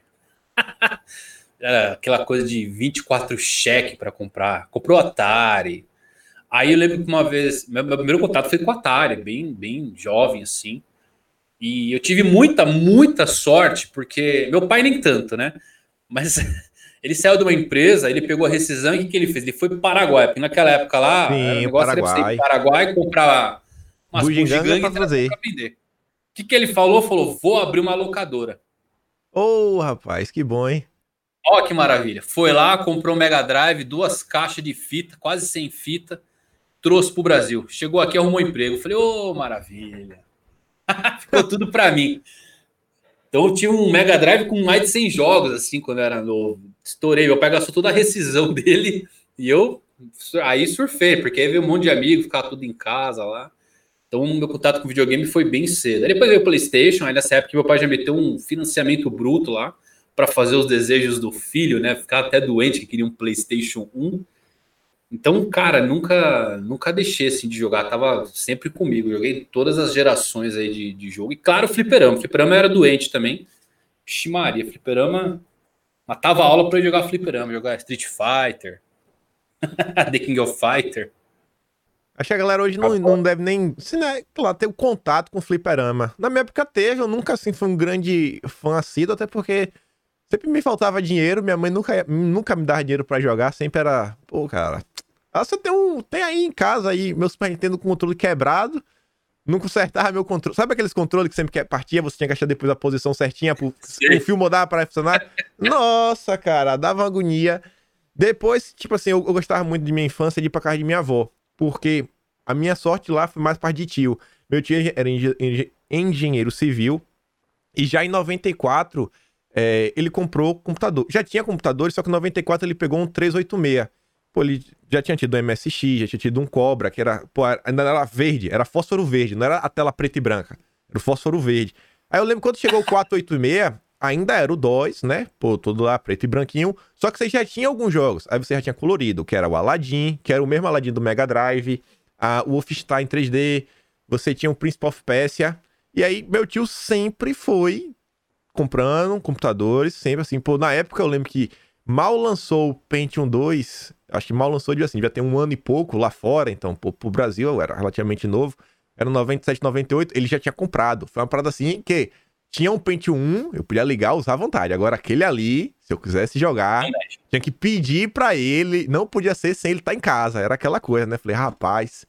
era aquela coisa de 24 cheques para comprar. Comprou Atari. Aí eu lembro que uma vez, meu, meu primeiro contato foi com Atari, bem, bem jovem assim. E eu tive muita, muita sorte, porque meu pai nem tanto, né? Mas Ele saiu de uma empresa, ele pegou a rescisão e o que, que ele fez? Ele foi para o Paraguai, porque naquela época lá, Sim, o negócio Paraguai. era para Paraguai comprar umas bugigangas para fazer. vender. O que, que ele falou? Falou, vou abrir uma locadora. Ô, oh, rapaz, que bom, hein? Ó, que maravilha. Foi lá, comprou um Mega Drive, duas caixas de fita, quase sem fita, trouxe para o Brasil. Chegou aqui, arrumou emprego. Falei, ô, oh, maravilha. Ficou tudo para mim. Então eu tinha um Mega Drive com mais de 100 jogos, assim, quando eu era novo. Estourei, meu pai gastou toda a rescisão dele e eu aí surfei, porque aí veio um monte de amigos, ficava tudo em casa lá. Então meu contato com videogame foi bem cedo. Aí depois veio o PlayStation, aí nessa época meu pai já meteu um financiamento bruto lá para fazer os desejos do filho, né? Ficar até doente que queria um PlayStation 1. Então, cara, nunca nunca deixei assim de jogar, tava sempre comigo. Joguei todas as gerações aí de, de jogo. E claro, fliperama. Fliperama era doente também. Ximaria, fliperama. Matava aula para jogar fliperama, jogar Street Fighter, The King of Fighter. Acho que a galera hoje não, não deve nem. Se né, lá, ter o contato com fliperama. Na minha época teve, eu nunca assim fui um grande fã assíduo, até porque sempre me faltava dinheiro, minha mãe nunca, nunca me dava dinheiro para jogar, sempre era. Pô, cara, ah, você tem um. Tem aí em casa aí, meu Super Nintendo com controle quebrado. Não consertava meu controle. Sabe aqueles controles que sempre que partia, você tinha que achar depois a posição certinha pro o fio mudar para funcionar? Nossa, cara, dava agonia. Depois, tipo assim, eu, eu, gostava muito de minha infância de ir pra casa de minha avó. Porque a minha sorte lá foi mais parte de tio. Meu tio era engenheiro civil. E já em 94, é, ele comprou computador. Já tinha computador, só que em 94 ele pegou um 386. Pô, ele já tinha tido um MSX, já tinha tido um Cobra, que era, pô, ainda era verde, era fósforo verde, não era a tela preta e branca, era o fósforo verde. Aí eu lembro quando chegou o 486, ainda era o DOS, né? Pô, todo lá preto e branquinho, só que você já tinha alguns jogos. Aí você já tinha colorido, que era o Aladdin, que era o mesmo Aladdin do Mega Drive, a, o Wolfenstein 3D, você tinha o Prince of Persia, e aí meu tio sempre foi comprando computadores, sempre assim, pô, na época eu lembro que mal lançou o Pentium 2, acho que mal lançou, de assim, já tem um ano e pouco lá fora, então, pô, pro Brasil era relativamente novo, era 97, 98, ele já tinha comprado. Foi uma parada assim que tinha um Pentium 1, eu podia ligar, usar à vontade. Agora, aquele ali, se eu quisesse jogar, tinha que pedir para ele, não podia ser sem ele estar tá em casa, era aquela coisa, né? Falei, rapaz.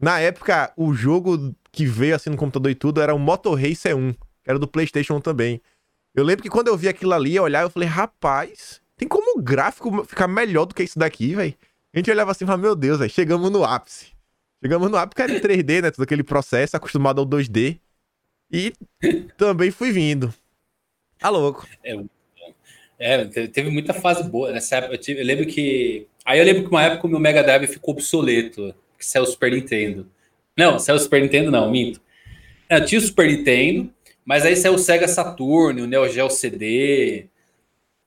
Na época, o jogo que veio assim no computador e tudo era o Motor Racer 1, que era do PlayStation 1 também. Eu lembro que quando eu vi aquilo ali, eu olhava, eu falei, rapaz, tem como o gráfico ficar melhor do que isso daqui, velho? A gente olhava assim e falava, meu Deus, velho, chegamos no ápice. Chegamos no ápice, porque era em 3D, né? Todo aquele processo, acostumado ao 2D. E também fui vindo. Tá louco. É, é, teve muita fase boa nessa época. Eu, tive, eu, lembro que. Aí eu lembro que uma época o meu Mega Drive ficou obsoleto, que saiu o Super Nintendo. Não, saiu o Super Nintendo, não, minto. Eu tinha o Super Nintendo, mas aí saiu o Sega Saturn, o Neo Geo CD.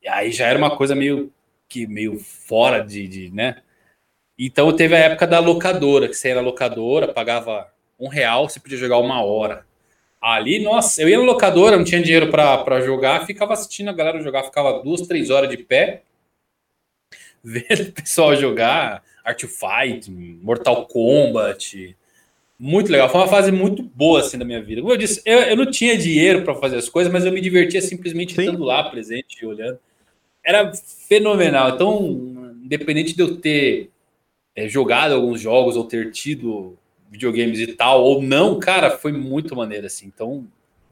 E aí já era uma coisa meio que meio fora de, de né? Então teve a época da locadora, que você era locadora, pagava um real, você podia jogar uma hora. Ali, nossa, eu ia no locadora, não tinha dinheiro para jogar, ficava assistindo a galera jogar, ficava duas, três horas de pé, vendo o pessoal jogar Art Fight, Mortal Kombat. Muito legal. Foi uma fase muito boa assim da minha vida. Como eu disse, eu, eu não tinha dinheiro para fazer as coisas, mas eu me divertia simplesmente Sim. estando lá presente e olhando. Era fenomenal. Então, independente de eu ter é, jogado alguns jogos ou ter tido videogames e tal, ou não, cara, foi muito maneiro, assim. Então,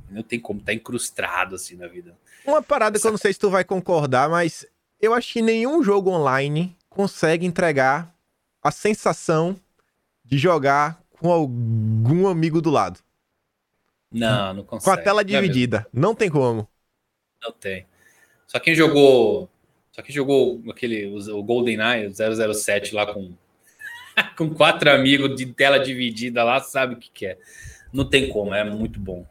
não tem como, tá incrustado, assim, na vida. Uma parada que eu não sei se tu vai concordar, mas eu acho que nenhum jogo online consegue entregar a sensação de jogar com algum amigo do lado. Não, não consegue. Com a tela é dividida. Não, não tem como. Não tem. Só quem jogou. Só quem jogou aquele, o GoldenEye, o 007 lá com com quatro amigos de tela dividida lá, sabe o que, que é. Não tem como, é muito bom.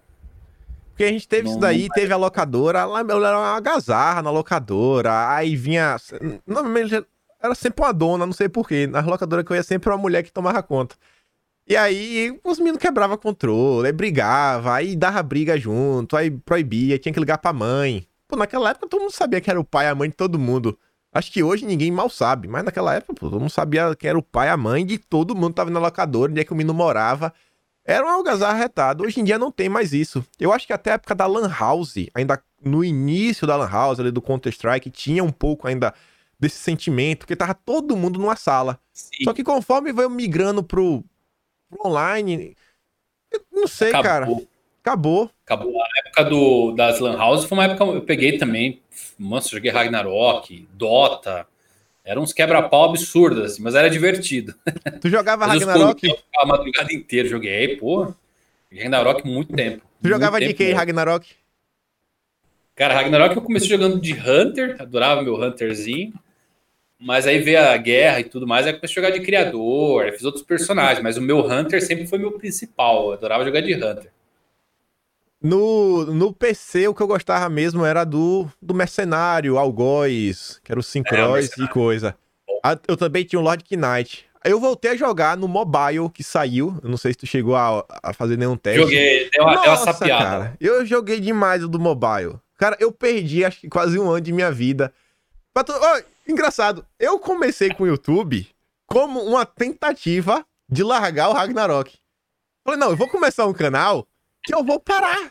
Porque a gente teve não, isso daí, teve a locadora, lá era uma algazarra na locadora, aí vinha. Normalmente era sempre uma dona, não sei porquê. Na locadora que eu ia sempre uma mulher que tomava conta. E aí os meninos quebravam controle, aí brigava, aí dava briga junto, aí proibia, tinha que ligar pra mãe. Pô, naquela época todo mundo sabia que era o pai e a mãe de todo mundo. Acho que hoje ninguém mal sabe, mas naquela época, pô, todo mundo sabia quem era o pai, a mãe de todo mundo tava na locadora, onde é que o menino morava. Era um algazarra retado. Hoje em dia não tem mais isso. Eu acho que até a época da Lan House, ainda no início da Lan House, ali do Counter-Strike, tinha um pouco ainda desse sentimento, porque tava todo mundo numa sala. Sim. Só que conforme veio migrando pro, pro online, não sei, Acabou. cara. Acabou. Acabou. A época do, das Lan House foi uma época que eu peguei também. Nossa, joguei Ragnarok, Dota. Eram uns quebra-pau absurdos, assim, mas era divertido. Tu jogava Ragnarok? Eu a madrugada inteira joguei, pô. Ragnarok muito tempo. Tu jogava de que Ragnarok? Cara, Ragnarok eu comecei jogando de Hunter, adorava meu Hunterzinho. Mas aí veio a guerra e tudo mais, aí comecei a jogar de criador, fiz outros personagens, mas o meu Hunter sempre foi meu principal. Eu adorava jogar de Hunter. No, no PC, o que eu gostava mesmo era do, do Mercenário, Algoz, que era o Syncross é, e coisa. Eu também tinha o Lord Knight. Eu voltei a jogar no mobile que saiu. Eu não sei se tu chegou a, a fazer nenhum teste. Joguei, deu uma, Nossa, deu uma sapiada. Cara, eu joguei demais o do mobile. Cara, eu perdi acho que quase um ano de minha vida. Tu... Oh, engraçado, eu comecei com o YouTube como uma tentativa de largar o Ragnarok. Falei, não, eu vou começar um canal que eu vou parar.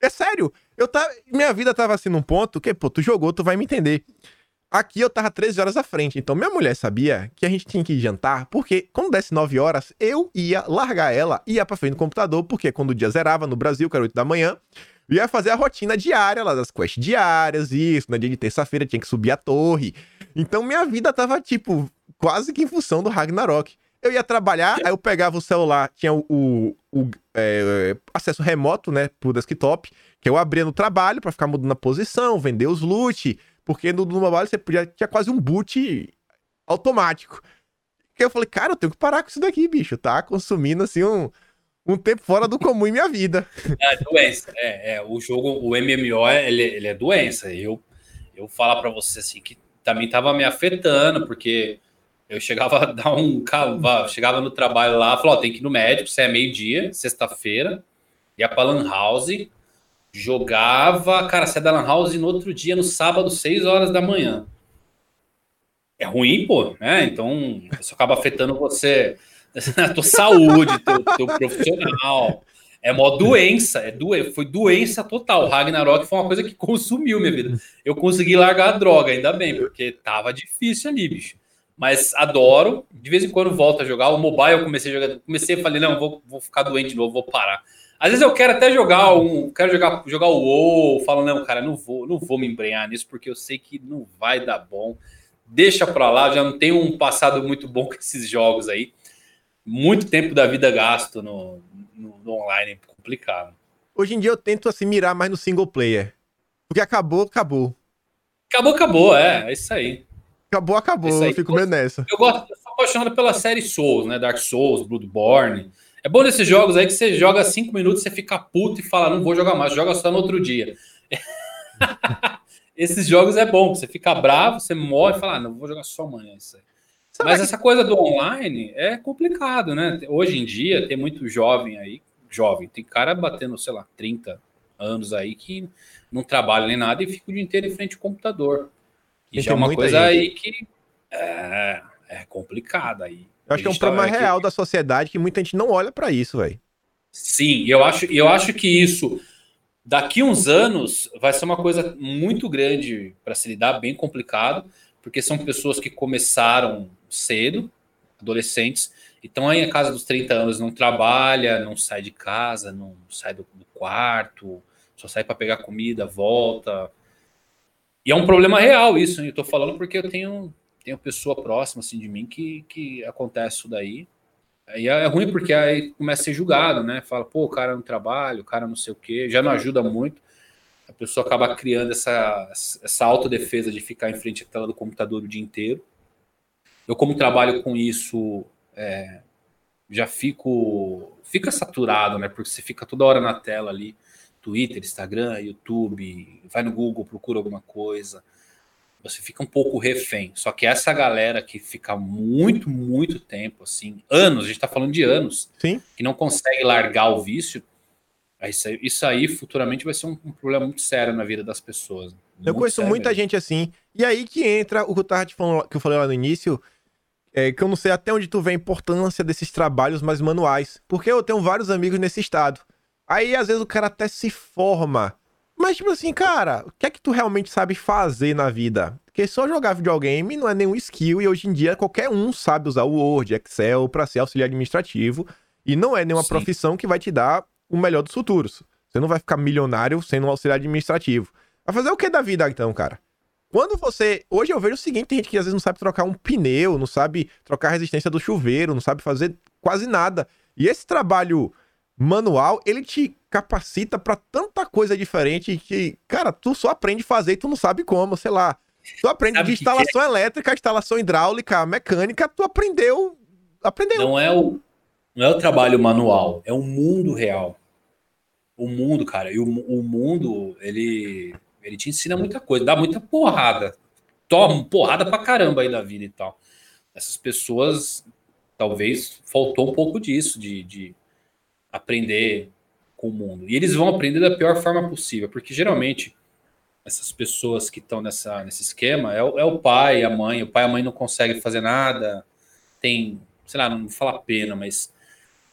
É sério. Eu tava, minha vida tava assim num ponto que, pô, tu jogou, tu vai me entender. Aqui eu tava 13 horas à frente, então minha mulher sabia que a gente tinha que jantar, porque quando desse 9 horas, eu ia largar ela, ia pra frente do computador, porque quando o dia zerava no Brasil, que era 8 da manhã, ia fazer a rotina diária lá das quests diárias, isso, no dia de terça-feira tinha que subir a torre. Então minha vida tava, tipo, quase que em função do Ragnarok. Eu ia trabalhar, aí eu pegava o celular, tinha o, o, é, acesso remoto, né, pro desktop, que eu abria no trabalho para ficar mudando a posição, vender os loot, porque no, no mobile você podia, tinha quase um boot automático. Que eu falei, cara, eu tenho que parar com isso daqui, bicho, tá consumindo, assim, um, um tempo fora do comum em minha vida. É doença, é, é o jogo, o MMO, ele, ele é doença, eu, eu falo para você, assim, que também tava me afetando, porque eu chegava a dar um chegava no trabalho lá, falou: ó, tem que ir no médico, você é meio-dia, sexta-feira, ia pra Lan House, jogava, cara, é da Lan House no outro dia, no sábado, 6 horas da manhã. É ruim, pô, né? Então, isso acaba afetando você, a tua saúde, teu, teu profissional. É uma doença, é foi doença total. O Ragnarok foi uma coisa que consumiu minha vida. Eu consegui largar a droga, ainda bem, porque tava difícil ali, bicho mas adoro. De vez em quando volto a jogar. O mobile eu comecei a jogar. Comecei a falei, não, vou, vou ficar doente de novo, vou parar. Às vezes eu quero até jogar um. Quero jogar, jogar o WoW. Falo, não, cara, não vou, não vou me embrenhar nisso, porque eu sei que não vai dar bom. Deixa pra lá, já não tenho um passado muito bom com esses jogos aí. Muito tempo da vida gasto no, no, no online, é complicado. Hoje em dia eu tento assim mirar mais no single player. Porque acabou, acabou. Acabou, acabou, é, é isso aí. Acabou, acabou. Aí, eu fico meio nessa. Eu gosto, eu sou apaixonado pela série Souls, né? Dark Souls, Bloodborne. É bom nesses jogos aí que você joga cinco minutos, você fica puto e fala, não vou jogar mais, joga só no outro dia. Esses jogos é bom, você fica bravo, você morre e fala, ah, não vou jogar só amanhã isso aí. Mas essa coisa do online é complicado, né? Hoje em dia tem muito jovem aí jovem. Tem cara batendo, sei lá, 30 anos aí que não trabalha nem nada e fica o dia inteiro em frente ao computador. E já é uma coisa gente. aí que é, é complicada aí. Eu acho que é um problema tá, real da sociedade que muita gente não olha para isso, velho. Sim, eu acho, eu acho que isso daqui uns anos vai ser uma coisa muito grande para se lidar, bem complicado, porque são pessoas que começaram cedo, adolescentes, e estão aí a casa dos 30 anos, não trabalha, não sai de casa, não sai do, do quarto, só sai para pegar comida, volta. E é um problema real isso, eu estou falando porque eu tenho, tenho pessoa próxima assim, de mim que, que acontece isso daí. E é ruim porque aí começa a ser julgado, né? Fala, pô, o cara não trabalha, o cara não sei o quê, já não ajuda muito. A pessoa acaba criando essa, essa autodefesa de ficar em frente à tela do computador o dia inteiro. Eu, como trabalho com isso, é, já fico. Fica saturado, né? Porque você fica toda hora na tela ali. Twitter, Instagram, YouTube, vai no Google, procura alguma coisa você fica um pouco refém. Só que essa galera que fica muito, muito tempo, assim, anos, a gente está falando de anos, Sim. que não consegue largar o vício, isso aí, futuramente vai ser um, um, problema muito sério na vida das pessoas. eu conheço muita mesmo. gente assim, e aí que entra o que eu, tava falando, que eu falei lá no início, é, que eu não sei até onde tu vê a importância desses trabalhos mais manuais, porque eu tenho vários amigos nesse estado. Aí, às vezes, o cara até se forma mas, tipo assim, cara, o que é que tu realmente sabe fazer na vida? Porque só jogar videogame não é nenhum skill e hoje em dia qualquer um sabe usar o Word, Excel para ser auxiliar administrativo e não é nenhuma Sim. profissão que vai te dar o melhor dos futuros. Você não vai ficar milionário sendo um auxiliar administrativo. Vai fazer o que da vida então, cara? Quando você. Hoje eu vejo o seguinte: tem gente que às vezes não sabe trocar um pneu, não sabe trocar a resistência do chuveiro, não sabe fazer quase nada. E esse trabalho manual, ele te capacita para tanta coisa diferente que, cara, tu só aprende a fazer e tu não sabe como, sei lá. Tu aprende sabe de instalação que... elétrica, instalação hidráulica, mecânica, tu aprendeu, aprendeu. Não é o não é o trabalho manual, é o mundo real. O mundo, cara, e o, o mundo, ele ele te ensina muita coisa, dá muita porrada. Toma porrada pra caramba aí na vida e tal. Essas pessoas, talvez, faltou um pouco disso, de, de aprender com o mundo. E eles vão aprender da pior forma possível, porque geralmente essas pessoas que estão nessa, nesse esquema é o, é o pai, a mãe. O pai e a mãe não conseguem fazer nada, tem, sei lá, não vou falar pena, mas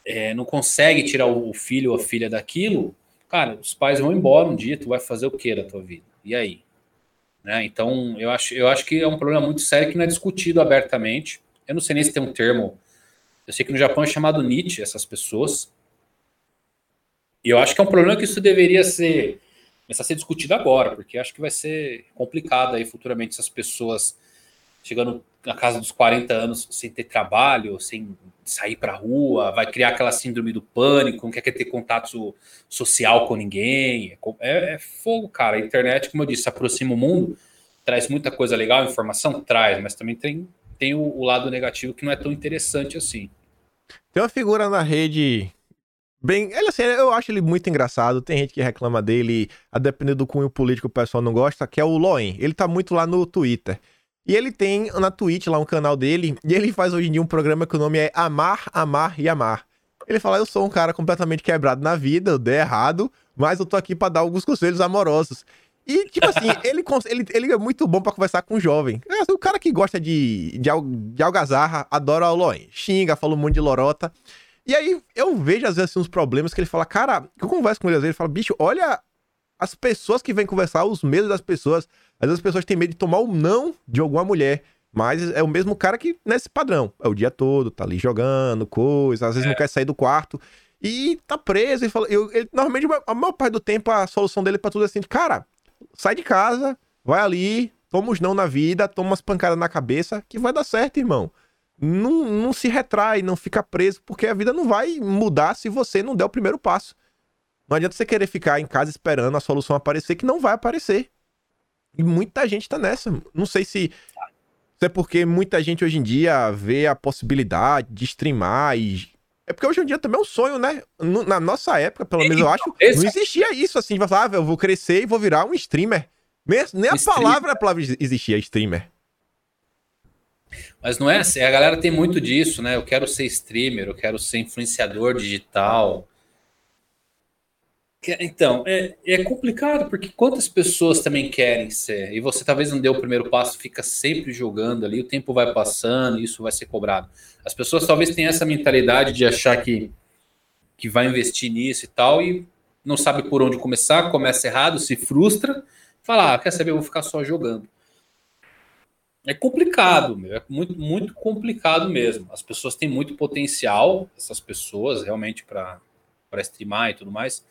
é, não consegue tirar o filho ou a filha daquilo. Cara, os pais vão embora um dia, tu vai fazer o que da tua vida? E aí? Né? Então, eu acho, eu acho que é um problema muito sério que não é discutido abertamente. Eu não sei nem se tem um termo. Eu sei que no Japão é chamado Nietzsche, essas pessoas. E eu acho que é um problema que isso deveria ser começar a ser discutido agora, porque acho que vai ser complicado aí futuramente essas pessoas chegando na casa dos 40 anos sem ter trabalho, sem sair para rua, vai criar aquela síndrome do pânico, não quer ter contato social com ninguém. É, é, fogo, cara. A internet, como eu disse, aproxima o mundo, traz muita coisa legal, informação traz, mas também tem, tem o, o lado negativo que não é tão interessante assim. Tem uma figura na rede bem. Ele, assim, eu acho ele muito engraçado. Tem gente que reclama dele, a depender do cunho político, o pessoal não gosta, que é o Loen. Ele tá muito lá no Twitter. E ele tem na Twitch lá um canal dele, e ele faz hoje em dia um programa que o nome é Amar, Amar e Amar. Ele fala: Eu sou um cara completamente quebrado na vida, eu dei errado, mas eu tô aqui para dar alguns conselhos amorosos. E, tipo assim, ele, ele, ele é muito bom para conversar com um jovem. É, o cara que gosta de, de, de algazarra adora o Loen. Xinga, fala um monte de lorota. E aí eu vejo às vezes assim, uns problemas que ele fala, cara, eu converso com ele às vezes, ele fala, bicho, olha as pessoas que vêm conversar, os medos das pessoas. Às vezes as pessoas têm medo de tomar o não de alguma mulher. Mas é o mesmo cara que nesse padrão. É o dia todo, tá ali jogando coisa, às vezes é. não quer sair do quarto. E tá preso. E fala, eu, ele, normalmente, a maior parte do tempo, a solução dele pra tudo é assim: cara, sai de casa, vai ali, toma os não na vida, toma umas pancadas na cabeça, que vai dar certo, irmão não, não se retrai, não fica preso, porque a vida não vai mudar se você não der o primeiro passo. Não adianta você querer ficar em casa esperando a solução aparecer, que não vai aparecer. E muita gente tá nessa. Não sei se, se é porque muita gente hoje em dia vê a possibilidade de streamar e. É porque hoje em dia também é um sonho, né? Na nossa época, pelo menos eu acho, não existia isso assim. Vai falar, ah, eu vou crescer e vou virar um streamer. Nem, nem a palavra, a palavra existia, streamer. Mas não é assim, a galera tem muito disso, né? Eu quero ser streamer, eu quero ser influenciador digital. Então, é, é complicado, porque quantas pessoas também querem ser? E você talvez não dê o primeiro passo, fica sempre jogando ali, o tempo vai passando isso vai ser cobrado. As pessoas talvez tenham essa mentalidade de achar que, que vai investir nisso e tal, e não sabe por onde começar, começa errado, se frustra, fala, ah, quer saber, eu vou ficar só jogando. É complicado, meu, é muito, muito complicado mesmo. As pessoas têm muito potencial, essas pessoas, realmente, para streamar e tudo mais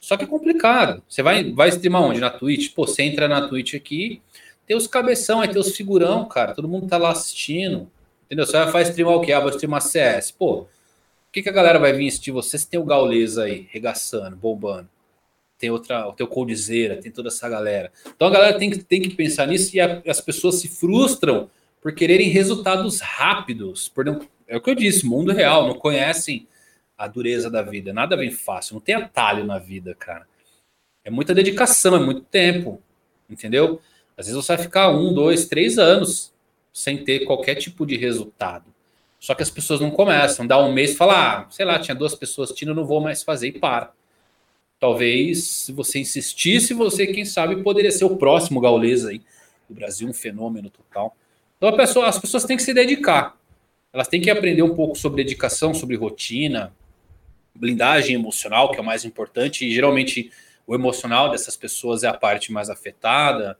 só que é complicado. Você vai, vai streamar onde? Na Twitch? Pô, você entra na Twitch aqui, tem os cabeção, aí tem os figurão, cara. Todo mundo tá lá assistindo. Entendeu? Você vai streamar o quê? Ah, vou streamar CS. Pô, o que, que a galera vai vir assistir você se tem o Gaules aí, regaçando, bombando? Tem outra, o teu Coldzera, tem toda essa galera. Então a galera tem que, tem que pensar nisso e a, as pessoas se frustram por quererem resultados rápidos. Por não, é o que eu disse, mundo real, não conhecem a dureza da vida. Nada vem fácil, não tem atalho na vida, cara. É muita dedicação, é muito tempo, entendeu? Às vezes você vai ficar um, dois, três anos sem ter qualquer tipo de resultado. Só que as pessoas não começam, dá um mês e fala, ah, sei lá, tinha duas pessoas assistindo, não vou mais fazer e para. Talvez, se você insistisse, você, quem sabe, poderia ser o próximo gaulês aí. O Brasil, um fenômeno total. Então, pessoa, as pessoas têm que se dedicar. Elas têm que aprender um pouco sobre dedicação, sobre rotina, blindagem emocional, que é o mais importante, e geralmente o emocional dessas pessoas é a parte mais afetada,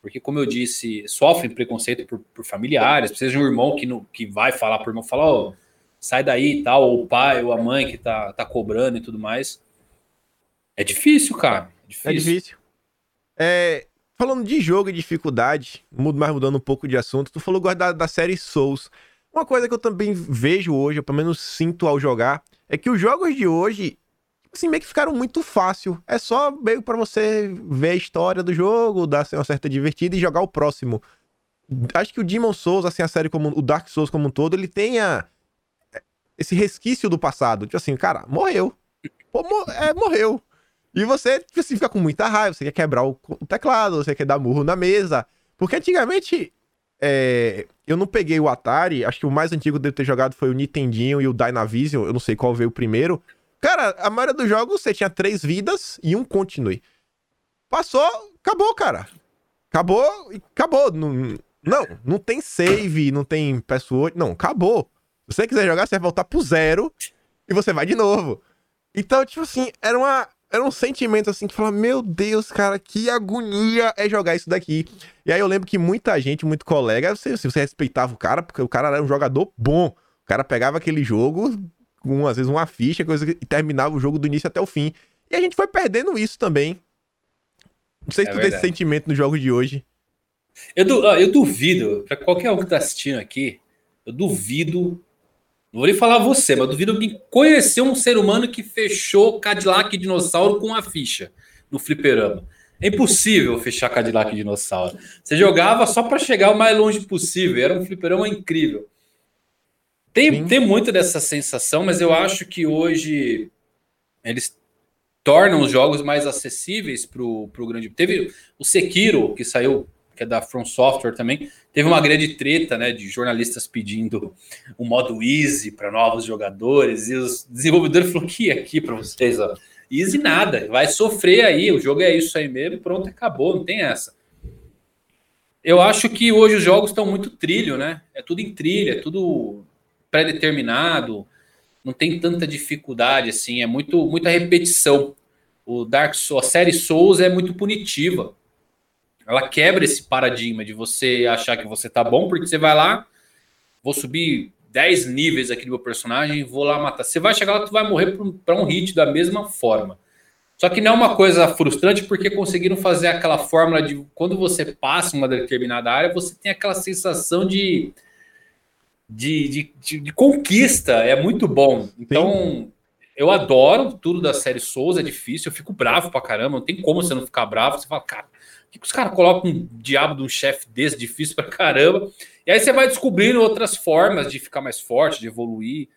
porque, como eu disse, sofrem preconceito por, por familiares, precisa de um irmão que, no, que vai falar para o irmão, falar, oh, sai daí e tal, ou o pai ou a mãe que tá, tá cobrando e tudo mais. É difícil, cara. É difícil. É difícil. É, falando de jogo e dificuldade, mudo mais mudando um pouco de assunto, tu falou da, da série Souls. Uma coisa que eu também vejo hoje, ou pelo menos sinto ao jogar, é que os jogos de hoje, assim, meio que ficaram muito fácil. É só meio para você ver a história do jogo, dar assim, uma certa divertida e jogar o próximo. Acho que o Demon Souls, assim, a série como o Dark Souls como um todo, ele tem a, esse resquício do passado. Tipo assim, cara, morreu. Pô, é, morreu. E você, tipo assim, fica com muita raiva, você quer quebrar o teclado, você quer dar murro na mesa. Porque antigamente, é, eu não peguei o Atari, acho que o mais antigo deve ter jogado foi o Nintendinho e o Dynavision, eu não sei qual veio primeiro. Cara, a maioria dos jogos você tinha três vidas e um continue. Passou, acabou, cara. Acabou acabou. Não, não, não tem save, não tem password, não, acabou. Se você quiser jogar, você vai voltar pro zero e você vai de novo. Então, tipo assim, era uma era um sentimento assim que fala: Meu Deus, cara, que agonia é jogar isso daqui. E aí eu lembro que muita gente, muito colega, se você, você respeitava o cara, porque o cara era um jogador bom. O cara pegava aquele jogo, com às vezes uma ficha, coisa, e terminava o jogo do início até o fim. E a gente foi perdendo isso também. Não sei se é tu tem esse sentimento nos jogos de hoje. Eu, du eu duvido, para qualquer um que tá assistindo aqui, eu duvido não vou nem falar você, mas duvido que conheceu um ser humano que fechou Cadillac Dinossauro com a ficha no fliperama. É impossível fechar Cadillac Dinossauro. Você jogava só para chegar o mais longe possível. Era um fliperama incrível. Tem, tem muito dessa sensação, mas eu acho que hoje eles tornam os jogos mais acessíveis para o grande. Teve o Sekiro, que saiu que é da From Software também, teve uma grande treta, né, de jornalistas pedindo o modo easy para novos jogadores e os desenvolvedores falaram que aqui para vocês, ó, easy nada, vai sofrer aí, o jogo é isso aí mesmo, pronto, acabou, não tem essa. Eu acho que hoje os jogos estão muito trilho, né? É tudo em trilha, é tudo pré-determinado, não tem tanta dificuldade assim, é muito muita repetição. O Dark Souls, a série Souls é muito punitiva ela quebra esse paradigma de você achar que você tá bom, porque você vai lá, vou subir 10 níveis aqui do meu personagem, vou lá matar. Você vai chegar lá, tu vai morrer para um hit da mesma forma. Só que não é uma coisa frustrante porque conseguiram fazer aquela fórmula de quando você passa uma determinada área, você tem aquela sensação de, de, de, de, de conquista. É muito bom. Então, eu adoro tudo da série Souls, é difícil, eu fico bravo pra caramba, não tem como você não ficar bravo. Você fala, cara, que, que os caras colocam um diabo de um chefe desse difícil pra caramba? E aí você vai descobrindo outras formas de ficar mais forte, de evoluir.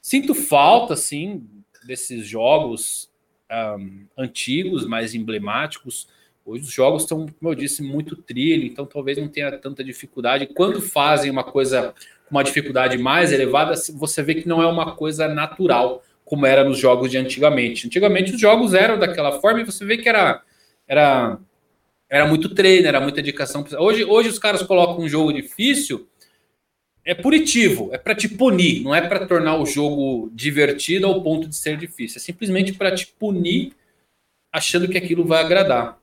Sinto falta, assim, desses jogos um, antigos, mais emblemáticos. Hoje os jogos estão, como eu disse, muito trilho, então talvez não tenha tanta dificuldade. Quando fazem uma coisa com uma dificuldade mais elevada, você vê que não é uma coisa natural. como era nos jogos de antigamente. Antigamente os jogos eram daquela forma e você vê que era era era muito treino, era muita dedicação. Hoje, hoje os caras colocam um jogo difícil, é punitivo, é para te punir, não é para tornar o jogo divertido ao ponto de ser difícil. É simplesmente para te punir, achando que aquilo vai agradar.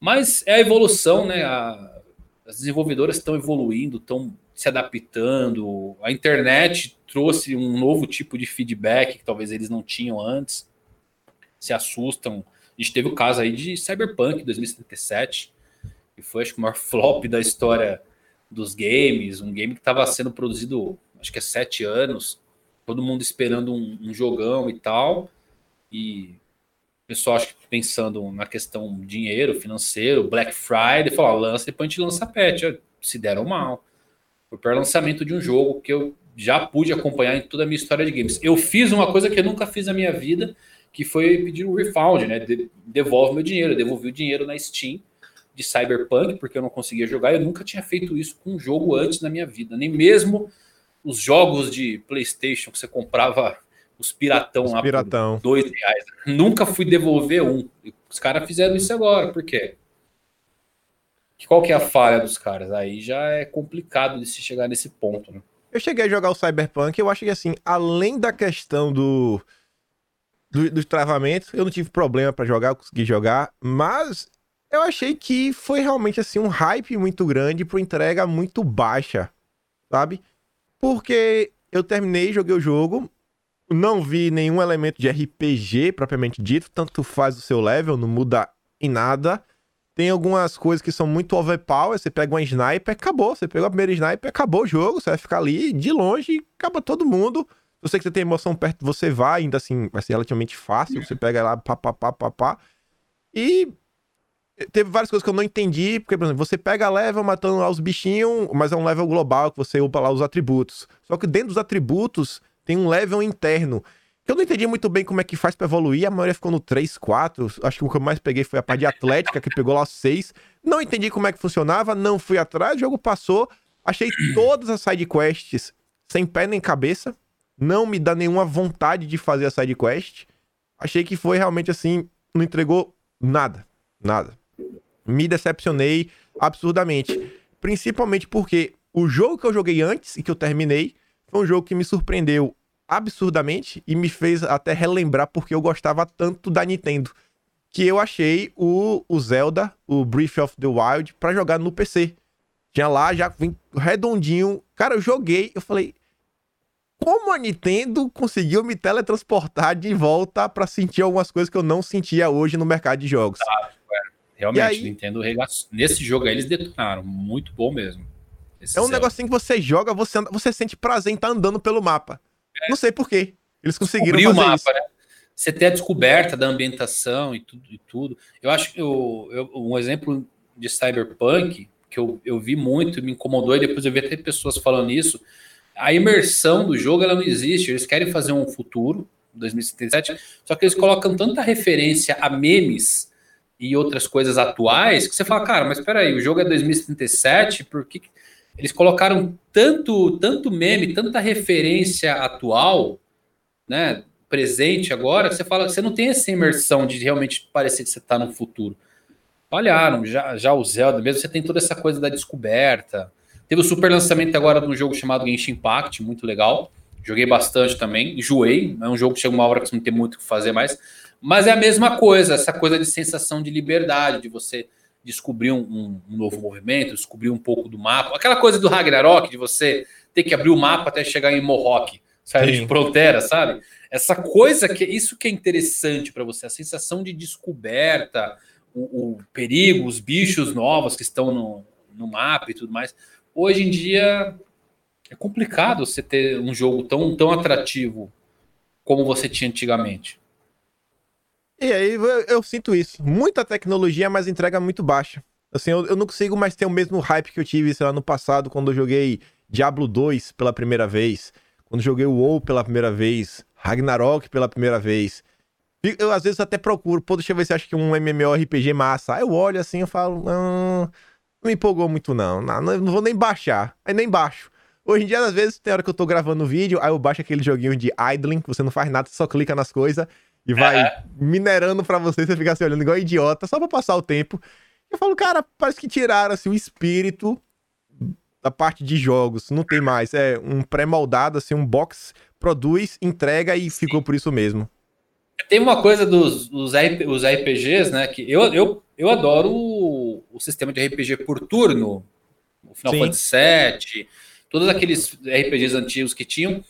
Mas é a evolução, né? A, as desenvolvedoras estão evoluindo, estão se adaptando. A internet trouxe um novo tipo de feedback que talvez eles não tinham antes. Se assustam a gente teve o caso aí de Cyberpunk 2077, que foi acho que o maior flop da história dos games, um game que estava sendo produzido acho que há sete anos, todo mundo esperando um, um jogão e tal, e o pessoal acho que pensando na questão dinheiro, financeiro, Black Friday, falou, lança, depois a gente lança patch, se deram mal. Foi para lançamento de um jogo que eu já pude acompanhar em toda a minha história de games. Eu fiz uma coisa que eu nunca fiz na minha vida, que foi pedir um refund, né? De, devolve meu dinheiro. Eu devolvi o dinheiro na Steam de Cyberpunk, porque eu não conseguia jogar. Eu nunca tinha feito isso com um jogo antes na minha vida. Nem mesmo os jogos de PlayStation que você comprava os piratão os lá piratão. por dois reais. Nunca fui devolver um. Os caras fizeram isso agora. Por quê? Qual que é a falha dos caras? Aí já é complicado de se chegar nesse ponto, né? Eu cheguei a jogar o Cyberpunk, eu acho que assim, além da questão do do, dos travamentos. Eu não tive problema para jogar, eu consegui jogar, mas eu achei que foi realmente assim um hype muito grande por entrega muito baixa, sabe? Porque eu terminei, joguei o jogo, não vi nenhum elemento de RPG propriamente dito, tanto faz o seu level, não muda em nada. Tem algumas coisas que são muito overpower, você pega uma sniper, acabou, você pegou a primeira sniper, acabou o jogo, você vai ficar ali de longe, acaba todo mundo. Eu sei que você tem emoção perto, você vai, ainda assim, vai ser relativamente fácil. Você pega lá, pá, pá, pá, pá, pá. E teve várias coisas que eu não entendi, porque, por exemplo, você pega level matando lá os bichinhos, mas é um level global que você upa lá os atributos. Só que dentro dos atributos tem um level interno. Que eu não entendi muito bem como é que faz para evoluir. A maioria ficou no 3, 4. Acho que o que eu mais peguei foi a parte de atlética, que pegou lá 6. Não entendi como é que funcionava, não fui atrás, o jogo passou. Achei todas as side quests sem pé nem cabeça não me dá nenhuma vontade de fazer a side quest. Achei que foi realmente assim, não entregou nada, nada. Me decepcionei absurdamente, principalmente porque o jogo que eu joguei antes e que eu terminei foi um jogo que me surpreendeu absurdamente e me fez até relembrar porque eu gostava tanto da Nintendo, que eu achei o, o Zelda, o Breath of the Wild para jogar no PC. Tinha lá, já redondinho. Cara, eu joguei, eu falei, como a Nintendo conseguiu me teletransportar de volta para sentir algumas coisas que eu não sentia hoje no mercado de jogos. É. Realmente, aí, Nintendo regaçou. Nesse jogo aí eles detonaram. Muito bom mesmo. é um negocinho que você joga, você, você sente prazer em estar tá andando pelo mapa. É. Não sei porquê. Eles conseguiram Descobrir fazer o mapa, isso. Né? Você ter a descoberta da ambientação e tudo. E tudo. Eu acho que eu, eu, um exemplo de Cyberpunk que eu, eu vi muito, me incomodou, e depois eu vi até pessoas falando isso, a imersão do jogo ela não existe. Eles querem fazer um futuro, 2077, só que eles colocam tanta referência a memes e outras coisas atuais que você fala, cara, mas espera aí, o jogo é 2077, por que eles colocaram tanto, tanto meme, tanta referência atual, né, presente agora, que você fala que você não tem essa imersão de realmente parecer que você está no futuro. Falharam, já, já o Zelda mesmo, você tem toda essa coisa da descoberta, Teve o super lançamento agora de um jogo chamado Genshin Impact, muito legal. Joguei bastante também, enjoei. É um jogo que chega uma hora que você não tem muito o que fazer mais. Mas é a mesma coisa, essa coisa de sensação de liberdade, de você descobrir um, um, um novo movimento, descobrir um pouco do mapa. Aquela coisa do Ragnarok, de você ter que abrir o mapa até chegar em Mohawk, sair de fronteira, sabe? Essa coisa que isso que é interessante para você, a sensação de descoberta, o, o, perigo, os bichos novos que estão no, no mapa e tudo mais. Hoje em dia é complicado você ter um jogo tão, tão atrativo como você tinha antigamente. E aí eu, sinto isso. Muita tecnologia, mas entrega muito baixa. Assim, eu, eu, não consigo mais ter o mesmo hype que eu tive, sei lá, no passado, quando eu joguei Diablo 2 pela primeira vez, quando joguei o WoW pela primeira vez, Ragnarok pela primeira vez. Eu às vezes até procuro, pô, deixa eu ver se acho que um MMORPG massa. Aí eu olho assim, eu falo, não, não me empolgou muito, não. Não, não vou nem baixar. Aí nem baixo. Hoje em dia, às vezes, tem hora que eu tô gravando vídeo, aí eu baixo aquele joguinho de idling, que você não faz nada, você só clica nas coisas e vai É. minerando pra você, você fica assim olhando igual idiota, só pra passar o tempo. Eu falo, cara, parece que tiraram assim, o espírito da parte de jogos. Não tem mais. É um pré-moldado, assim, um box produz, entrega e ficou por isso mesmo. Tem uma coisa dos os RP os RPGs, né? Que eu, eu, eu adoro o, sistema de RPG por turno, o Final Sim. Fantasy VII, todos aqueles RPGs antigos que tinham.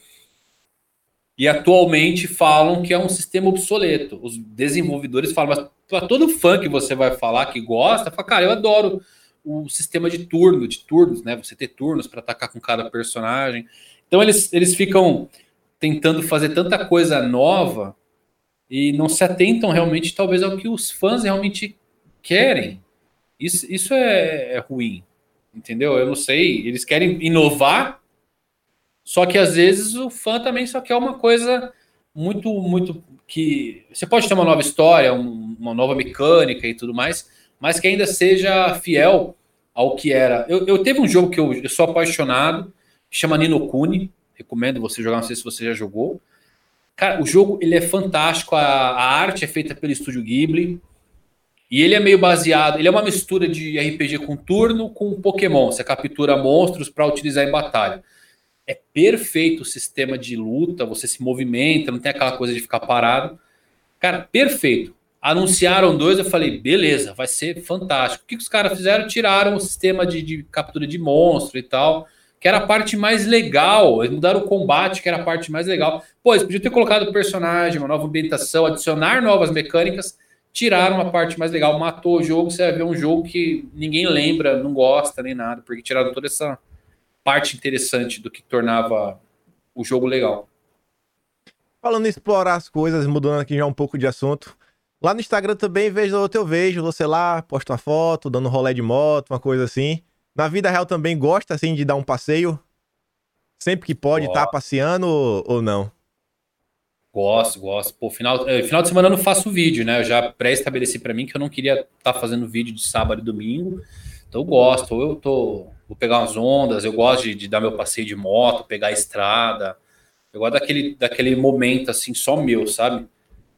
E atualmente falam que é um sistema obsoleto. Os desenvolvedores falam, mas para todo fã que você vai falar que gosta, fala, cara, eu adoro o sistema de turno, de turnos, né? Você ter turnos para atacar com cada personagem. Então eles, eles ficam tentando fazer tanta coisa nova e não se atentam realmente, talvez, ao que os fãs realmente querem. Isso, isso é, é ruim, entendeu? Eu não sei. Eles querem inovar, só que às vezes o fã também só quer uma coisa muito, muito que você pode ter uma nova história, um- uma nova mecânica e tudo mais, mas que ainda seja fiel ao que era. Eu, eu teve um jogo que eu, eu sou apaixonado, chama Nino Kuni. Recomendo você jogar, não sei se você já jogou. Cara, o jogo ele é fantástico. A, a arte é feita pelo estúdio Ghibli. E ele é meio baseado. Ele é uma mistura de RPG com turno com Pokémon. Você captura monstros para utilizar em batalha. É perfeito o sistema de luta. Você se movimenta, não tem aquela coisa de ficar parado. Cara, perfeito. Anunciaram dois, eu falei, beleza, vai ser fantástico. O que, os caras fizeram? Tiraram o sistema de, de captura de monstro e tal que era a parte mais legal. Eles mudaram o combate, que era a parte mais legal. Pô, eles podiam ter colocado personagem, uma nova ambientação, adicionar novas mecânicas, tiraram a parte mais legal, matou o jogo. Você vai ver um jogo que ninguém lembra, não gosta nem nada, porque tiraram toda essa parte interessante do que tornava o jogo legal. Falando em explorar as coisas, mudando aqui já um pouco de assunto. Lá no Instagram também, vez ou eu vejo você lá, posta uma foto, dando um rolê de moto, uma coisa assim. Na vida real também gosta, assim, de dar um passeio? Sempre que pode, Ó. tá passeando ou não? Gosto, gosto. Pô, final, eh, final de semana eu não faço vídeo, né? Eu já pré-estabeleci para mim que eu não queria estar fazendo vídeo de sábado e domingo. Então eu gosto. Ou eu tô. Vou pegar umas ondas, eu gosto de, de dar meu passeio de moto, pegar a estrada. Eu gosto daquele, daquele momento, assim, só meu, sabe?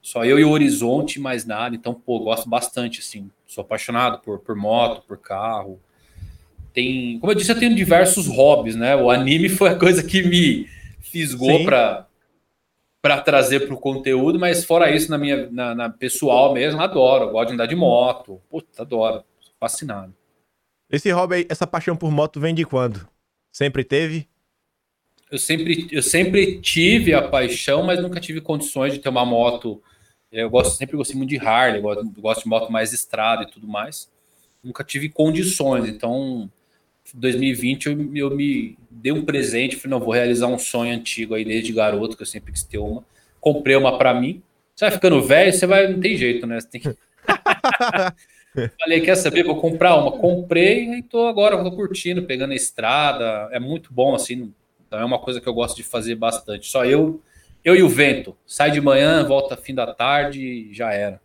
Só eu e o horizonte, mais nada. Então, pô, gosto bastante, assim. Sou apaixonado por, por moto, por carro. Tem. Como eu disse, eu tenho diversos hobbies, né? O anime foi a coisa que me fisgou para para trazer para o conteúdo, mas fora isso, na minha na, na pessoal mesmo, adoro. Gosto de andar de moto. Puta, adoro. Sou fascinado. Esse hobby essa paixão por moto vem de quando? Sempre teve? Eu sempre, eu sempre tive a paixão, mas nunca tive condições de ter uma moto. Eu gosto, sempre gostei muito de Harley, gosto, gosto de moto mais estrada e tudo mais. Nunca tive condições, então 2020 eu, eu me dei um presente, falei, não, vou realizar um sonho antigo aí desde garoto, que eu sempre quis ter uma. Comprei uma para mim. Você vai ficando velho, você vai, não tem jeito, né? Você tem que... Falei, quer saber? Vou comprar uma. Comprei e tô agora, tô curtindo, pegando a estrada. É muito bom, assim. Então é uma coisa que eu gosto de fazer bastante. Só eu, eu e o vento. Sai de manhã, volta fim da tarde e já era.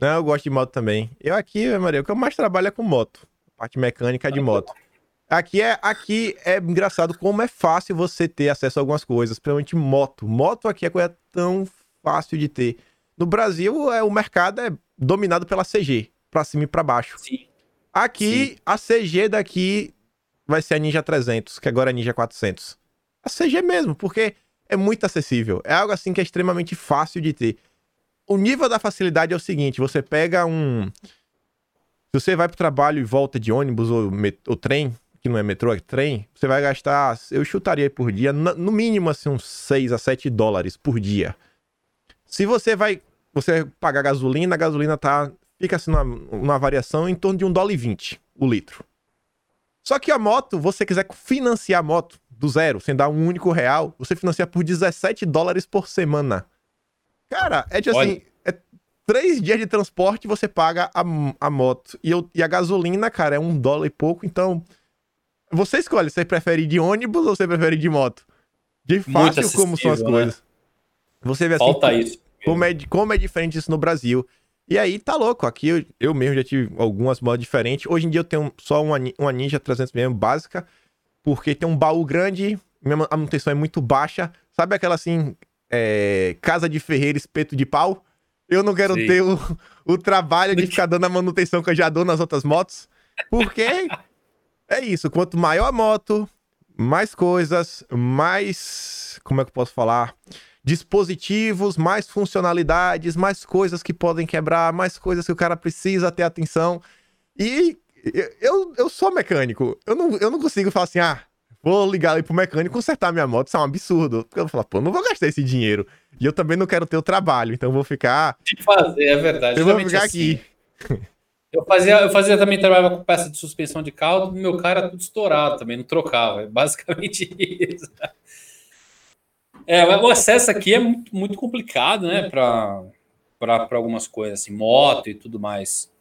Não, eu gosto de moto também. Eu aqui, Maria, o que eu mais trabalho é com moto. Parte mecânica de moto. Aqui é, aqui é engraçado como é fácil você ter acesso a algumas coisas, principalmente moto. Moto aqui é coisa tão fácil de ter. No Brasil, é, o mercado é dominado pela CG, pra cima e pra baixo. Sim. Aqui, a CG daqui vai ser a Ninja 300, que agora é a Ninja 400. A CG mesmo, porque é muito acessível. É algo assim que é extremamente fácil de ter. O nível da facilidade é o seguinte: você pega um. Se você vai pro trabalho e volta de ônibus ou, met- ou trem, que não é metrô, é trem, você vai gastar, eu chutaria por dia, no mínimo assim, uns 6 a 7 dólares por dia. Se você vai. Você vai pagar gasolina, a gasolina tá. Fica assim numa, numa variação em torno de 1 dólar e 20 o litro. Só que a moto, você quiser financiar a moto do zero, sem dar um único real, você financia por 17 dólares por semana. Cara, é de assim, Olha. é três dias de transporte você paga a, a moto. E, eu- e a gasolina, cara, é um dólar e pouco, então. Você escolhe, você prefere ir de ônibus ou você prefere ir de moto? De fácil como são as né? coisas. Você vê assim. Falta isso. Como é, como é diferente isso no Brasil. E aí, tá louco. Aqui eu, eu mesmo já tive algumas motos diferentes. Hoje em dia eu tenho só uma, uma Ninja 300 mesmo, básica. porque tem um baú grande, minha manutenção é muito baixa. Sabe aquela assim, é, casa de ferreiro, espeto de pau? Eu não quero Sim. ter o, o trabalho de ficar dando a manutenção que eu já dou nas outras motos, porque é isso. Quanto maior a moto, mais coisas, mais. Como é que eu posso falar? Dispositivos, mais funcionalidades, mais coisas que podem quebrar, mais coisas que o cara precisa ter atenção. E eu, eu sou mecânico. Eu não, eu não consigo falar assim, ah, vou ligar ali pro mecânico consertar minha moto. Isso é um absurdo. Porque eu vou falar, pô, não vou gastar esse dinheiro. E eu também não quero ter o trabalho, então eu vou ficar. De fazer, é verdade. Eu vou ficar assim. aqui. Eu fazia, eu fazia também, trabalhava com peça de suspensão de caldo, meu cara era tudo estourado também, não trocava. É basicamente isso. É, o acesso aqui é muito, muito complicado, né, para algumas coisas, assim, moto e tudo mais.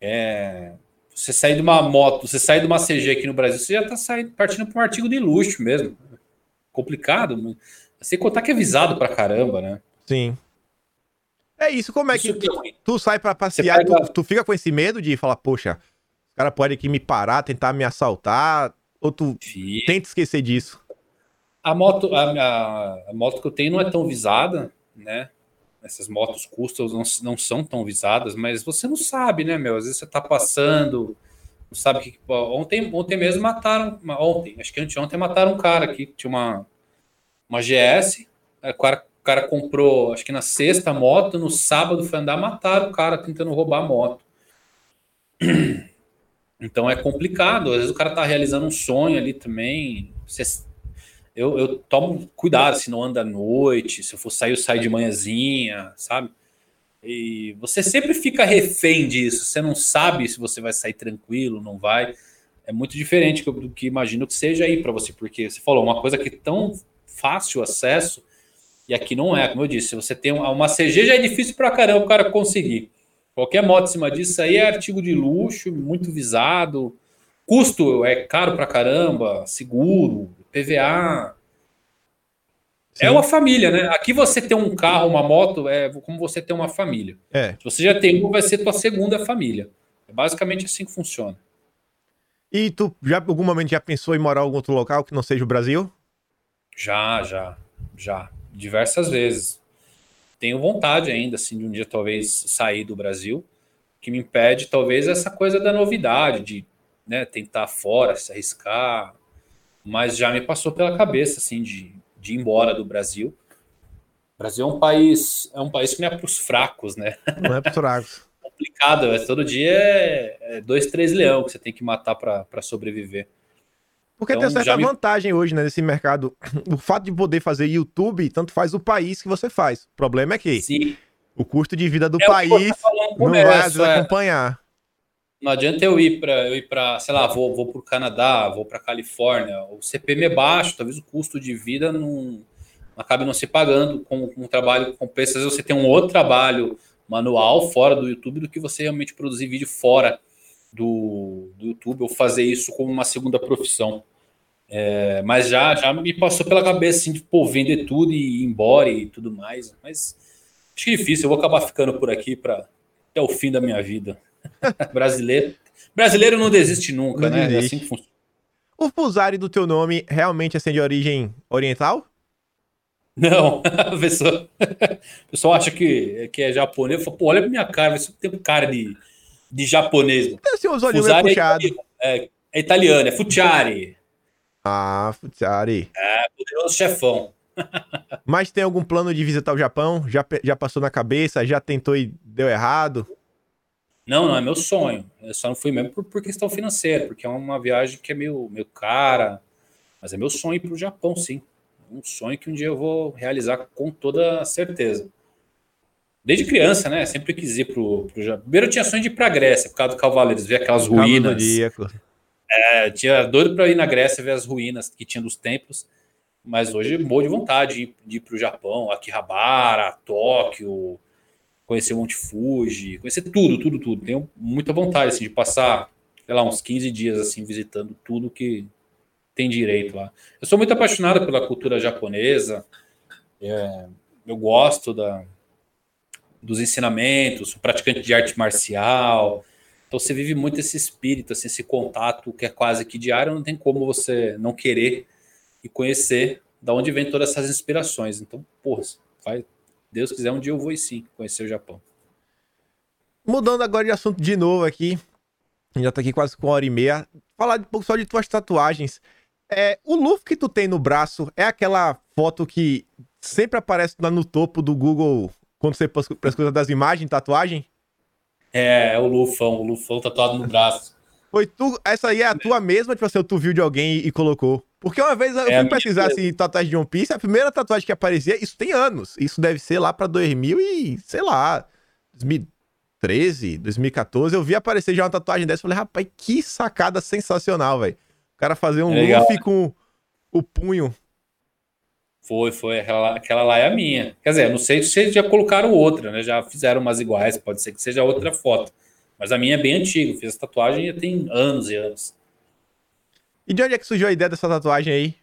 É, você sair de uma moto, você sair de uma CG aqui no Brasil, você já está saindo, partindo para um artigo de luxo mesmo. Complicado. Sem contar que é visado para caramba, né? Sim. É isso, como é que tu, tu sai para passear, pega... tu, tu, fica com esse medo de falar, poxa, o cara pode aqui me parar, tentar me assaltar, ou tu tenta esquecer disso? A moto, a, a, a, moto que eu tenho não é tão visada, né? Essas motos custom não, não são tão visadas, mas você não sabe, né, meu? Às vezes você tá passando, não sabe que. Ontem, ontem mesmo mataram, ontem, acho que anteontem mataram um cara aqui, tinha uma, uma GS, o cara cara comprou, acho que na sexta moto, no sábado foi andar, mataram o cara tentando roubar a moto. Então é complicado. Às vezes o cara tá realizando um sonho ali também. Você, eu, eu tomo cuidado se não anda à noite, se eu for sair, eu saio de manhãzinha, sabe? E você sempre fica refém disso. Você não sabe se você vai sair tranquilo, não vai. É muito diferente do que imagino que seja aí para você, porque você falou uma coisa que é tão fácil acesso e aqui não é, como eu disse, você tem uma CG já é difícil para caramba o cara conseguir. Qualquer moto em cima disso aí é artigo de luxo, muito visado. Custo é caro para caramba, seguro, PVA. É Sim. É uma família, né? Aqui você tem um carro, uma moto, é como você tem uma família. É. Se você já tem uma, vai ser tua segunda família. É basicamente assim que funciona. E tu já algum momento já pensou em morar em algum outro local que não seja o Brasil? Já, já, já diversas vezes. Tenho vontade ainda, assim, de um dia talvez sair do Brasil, que me impede talvez essa coisa da novidade, de né, tentar fora, se arriscar, mas já me passou pela cabeça, assim, de, de ir embora do Brasil. O Brasil é um país, é um país que não é para os fracos, né? Não é para os fracos. complicado, é, todo dia é, é dois, três leão que você tem que matar para sobreviver. Porque então, tem certa me... vantagem hoje, né, nesse mercado. O fato de poder fazer YouTube, tanto faz o país que você faz. O problema é que Sim. o custo de vida do é país não vai é. acompanhar. Não adianta eu ir para, eu ir para, sei lá, vou, vou para o Canadá, vou para Califórnia, o CPM é baixo, talvez o custo de vida não acabe não se pagando com, com um trabalho que compensa. Às vezes você tem um outro trabalho manual fora do YouTube do que você realmente produzir vídeo fora do, do YouTube ou fazer isso como uma segunda profissão. É, mas já, já me passou pela cabeça assim, de pô, vender tudo e ir embora e tudo mais. Mas acho que é difícil, eu vou acabar ficando por aqui para até o fim da minha vida. brasileiro. Brasileiro não desiste nunca, não né? Desiste. É assim que funciona. O Fusari do teu nome realmente é assim, de origem oriental? Não, o pessoal acha que, que é japonês. Eu falo, pô, olha pra minha cara, você tem cara de de japonês. Tem assim, os olhinhos meio puxados. É, é, italiano, é Fuciari. Ah, Fuciari. É, poderoso chefão. Mas tem algum plano de visitar o Japão? Já, já passou na cabeça? Já tentou e deu errado? Não, não, é meu sonho. Eu só não fui mesmo por, por questão financeira, porque é uma viagem que é meio, meio cara. Mas é meu sonho ir para o Japão, sim. Um sonho que um dia eu vou realizar com toda certeza. Desde criança, né? Sempre quis ir pro, pro Japão. Primeiro eu tinha sonho de ir pra Grécia, por causa do Cavaleiros, ver aquelas ruínas. É, tinha doido para ir na Grécia ver as ruínas que tinha dos templos. Mas hoje morro de vontade de ir, de ir pro Japão, Akihabara, Tóquio, conhecer o Monte Fuji, conhecer tudo, tudo, tudo. Tenho muita vontade assim, de passar, sei lá, uns 15 dias assim visitando tudo que tem direito lá. Eu sou muito apaixonado pela cultura japonesa. É, eu gosto da, dos ensinamentos, praticante de arte marcial. Então você vive muito esse espírito, assim, esse contato que é quase que diário, não tem como você não querer e conhecer da onde vem todas essas inspirações. Então, porra, vai, Deus quiser, um dia eu vou sim conhecer o Japão. Mudando agora de assunto de novo aqui, já tá aqui quase com uma hora e meia. Falar um pouco só de tuas tatuagens. É, o Luffy que tu tem no braço é aquela foto que sempre aparece lá no topo do Google quando você pesquisa das imagens, tatuagem? É, é o Lufão, o Lufão tatuado no braço. Foi tu, essa aí é a tua mesma, tipo assim, tu viu de alguém e colocou. Porque uma vez eu é fui pesquisar assim, tatuagem de One Piece, a primeira tatuagem que aparecia, isso tem anos. Isso deve ser lá pra 2000 e, sei lá, 2013, 2014. Eu vi aparecer já uma tatuagem dessa e falei, rapaz, que sacada sensacional, velho. O cara fazer um é Luffy com o punho. Foi, foi. Aquela, aquela lá é a minha. Quer dizer, não sei se vocês já colocaram outra, né? Já fizeram umas iguais, pode ser que seja outra foto. Mas a minha é bem antiga. Fiz essa tatuagem já tem anos e anos. E de onde é que surgiu a ideia dessa tatuagem aí?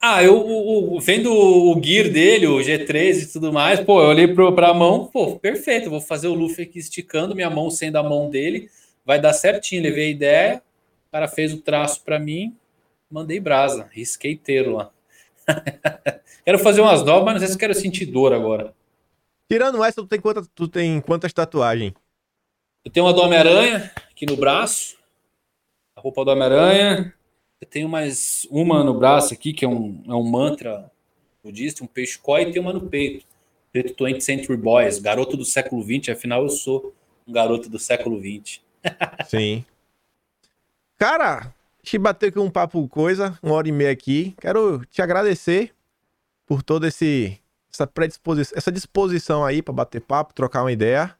Ah, eu vendo o gear dele, o G3 e tudo mais, pô, eu olhei pro, pra mão, pô, perfeito, vou fazer o Luffy aqui esticando, minha mão sendo a mão dele, vai dar certinho. Levei a ideia, o cara fez o traço para mim, mandei brasa, risquei inteiro lá. quero fazer umas novas, mas não sei se quero sentir dor agora. Tirando essa, tu tem, quanta, tu tem quantas tatuagens? Eu tenho uma do Homem-Aranha aqui no braço, a roupa do Homem-Aranha, eu tenho mais uma no braço aqui, que é um, é um mantra budista, um peixe koi, e tem uma no peito. Preto 20 Century Boys, garoto do século XX, afinal eu sou um garoto do século XX. Sim. Cara, a gente bateu aqui um papo coisa, uma hora e meia aqui. Quero te agradecer por toda essa predisposição, essa disposição aí para bater papo, trocar uma ideia.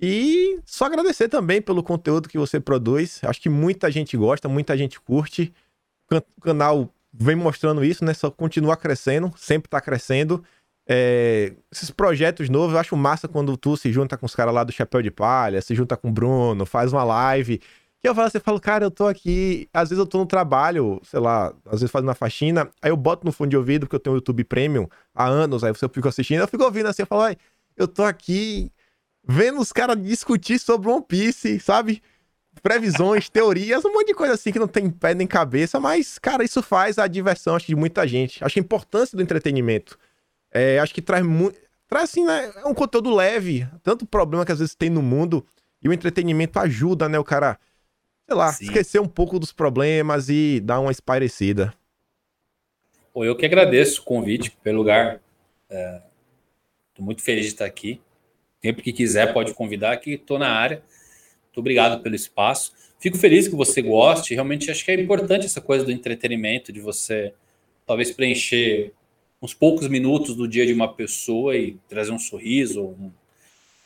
E só agradecer também pelo conteúdo que você produz. Acho que muita gente gosta, muita gente curte o canal vem mostrando isso, né? Só continua crescendo, sempre tá crescendo. É, esses projetos novos, eu acho massa quando tu se junta com os caras lá do Chapéu de Palha, se junta com o Bruno, faz uma live. Que eu falo, você fala, cara, eu tô aqui, às vezes eu tô no trabalho, sei lá, às vezes fazendo uma faxina, aí eu boto no fone de ouvido, porque eu tenho o YouTube Premium há anos, aí eu fico assistindo, eu fico ouvindo assim, eu falo, eu tô aqui vendo os caras discutir sobre One Piece, sabe? previsões, teorias, um monte de coisa assim que não tem pé nem cabeça, mas, cara, isso faz a diversão, acho, de muita gente. Acho que a importância do entretenimento. É, acho que traz muito. Traz assim, né? É um conteúdo leve. Tanto problema que às vezes tem no mundo. E o entretenimento ajuda, né? O cara, sei lá, Sim. esquecer um pouco dos problemas e dar uma espairecida. Pô, eu que agradeço o convite pelo lugar. É, tô muito feliz de estar aqui. Sempre que quiser, pode convidar, que estou na área. Muito obrigado pelo espaço. Fico feliz que você goste. Realmente acho que é importante essa coisa do entretenimento, de você talvez preencher uns poucos minutos do dia de uma pessoa e trazer um sorriso, um,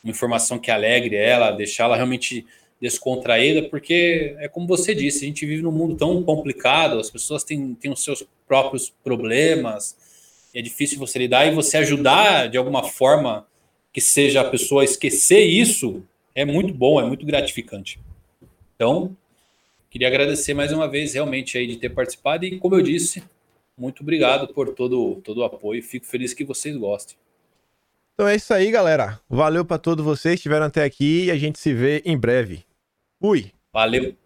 uma informação que alegre ela, deixar ela realmente descontraída, porque é como você disse, a gente vive num mundo tão complicado, as pessoas têm, têm os seus próprios problemas, é difícil você lidar e você ajudar de alguma forma que seja a pessoa esquecer isso, é muito bom, é muito gratificante. Então, queria agradecer mais uma vez realmente aí de ter participado e, como eu disse, muito obrigado por todo, todo o apoio. Fico feliz que vocês gostem. Então é isso aí, galera. Valeu para todos vocês que estiveram até aqui e a gente se vê em breve. Fui. Valeu.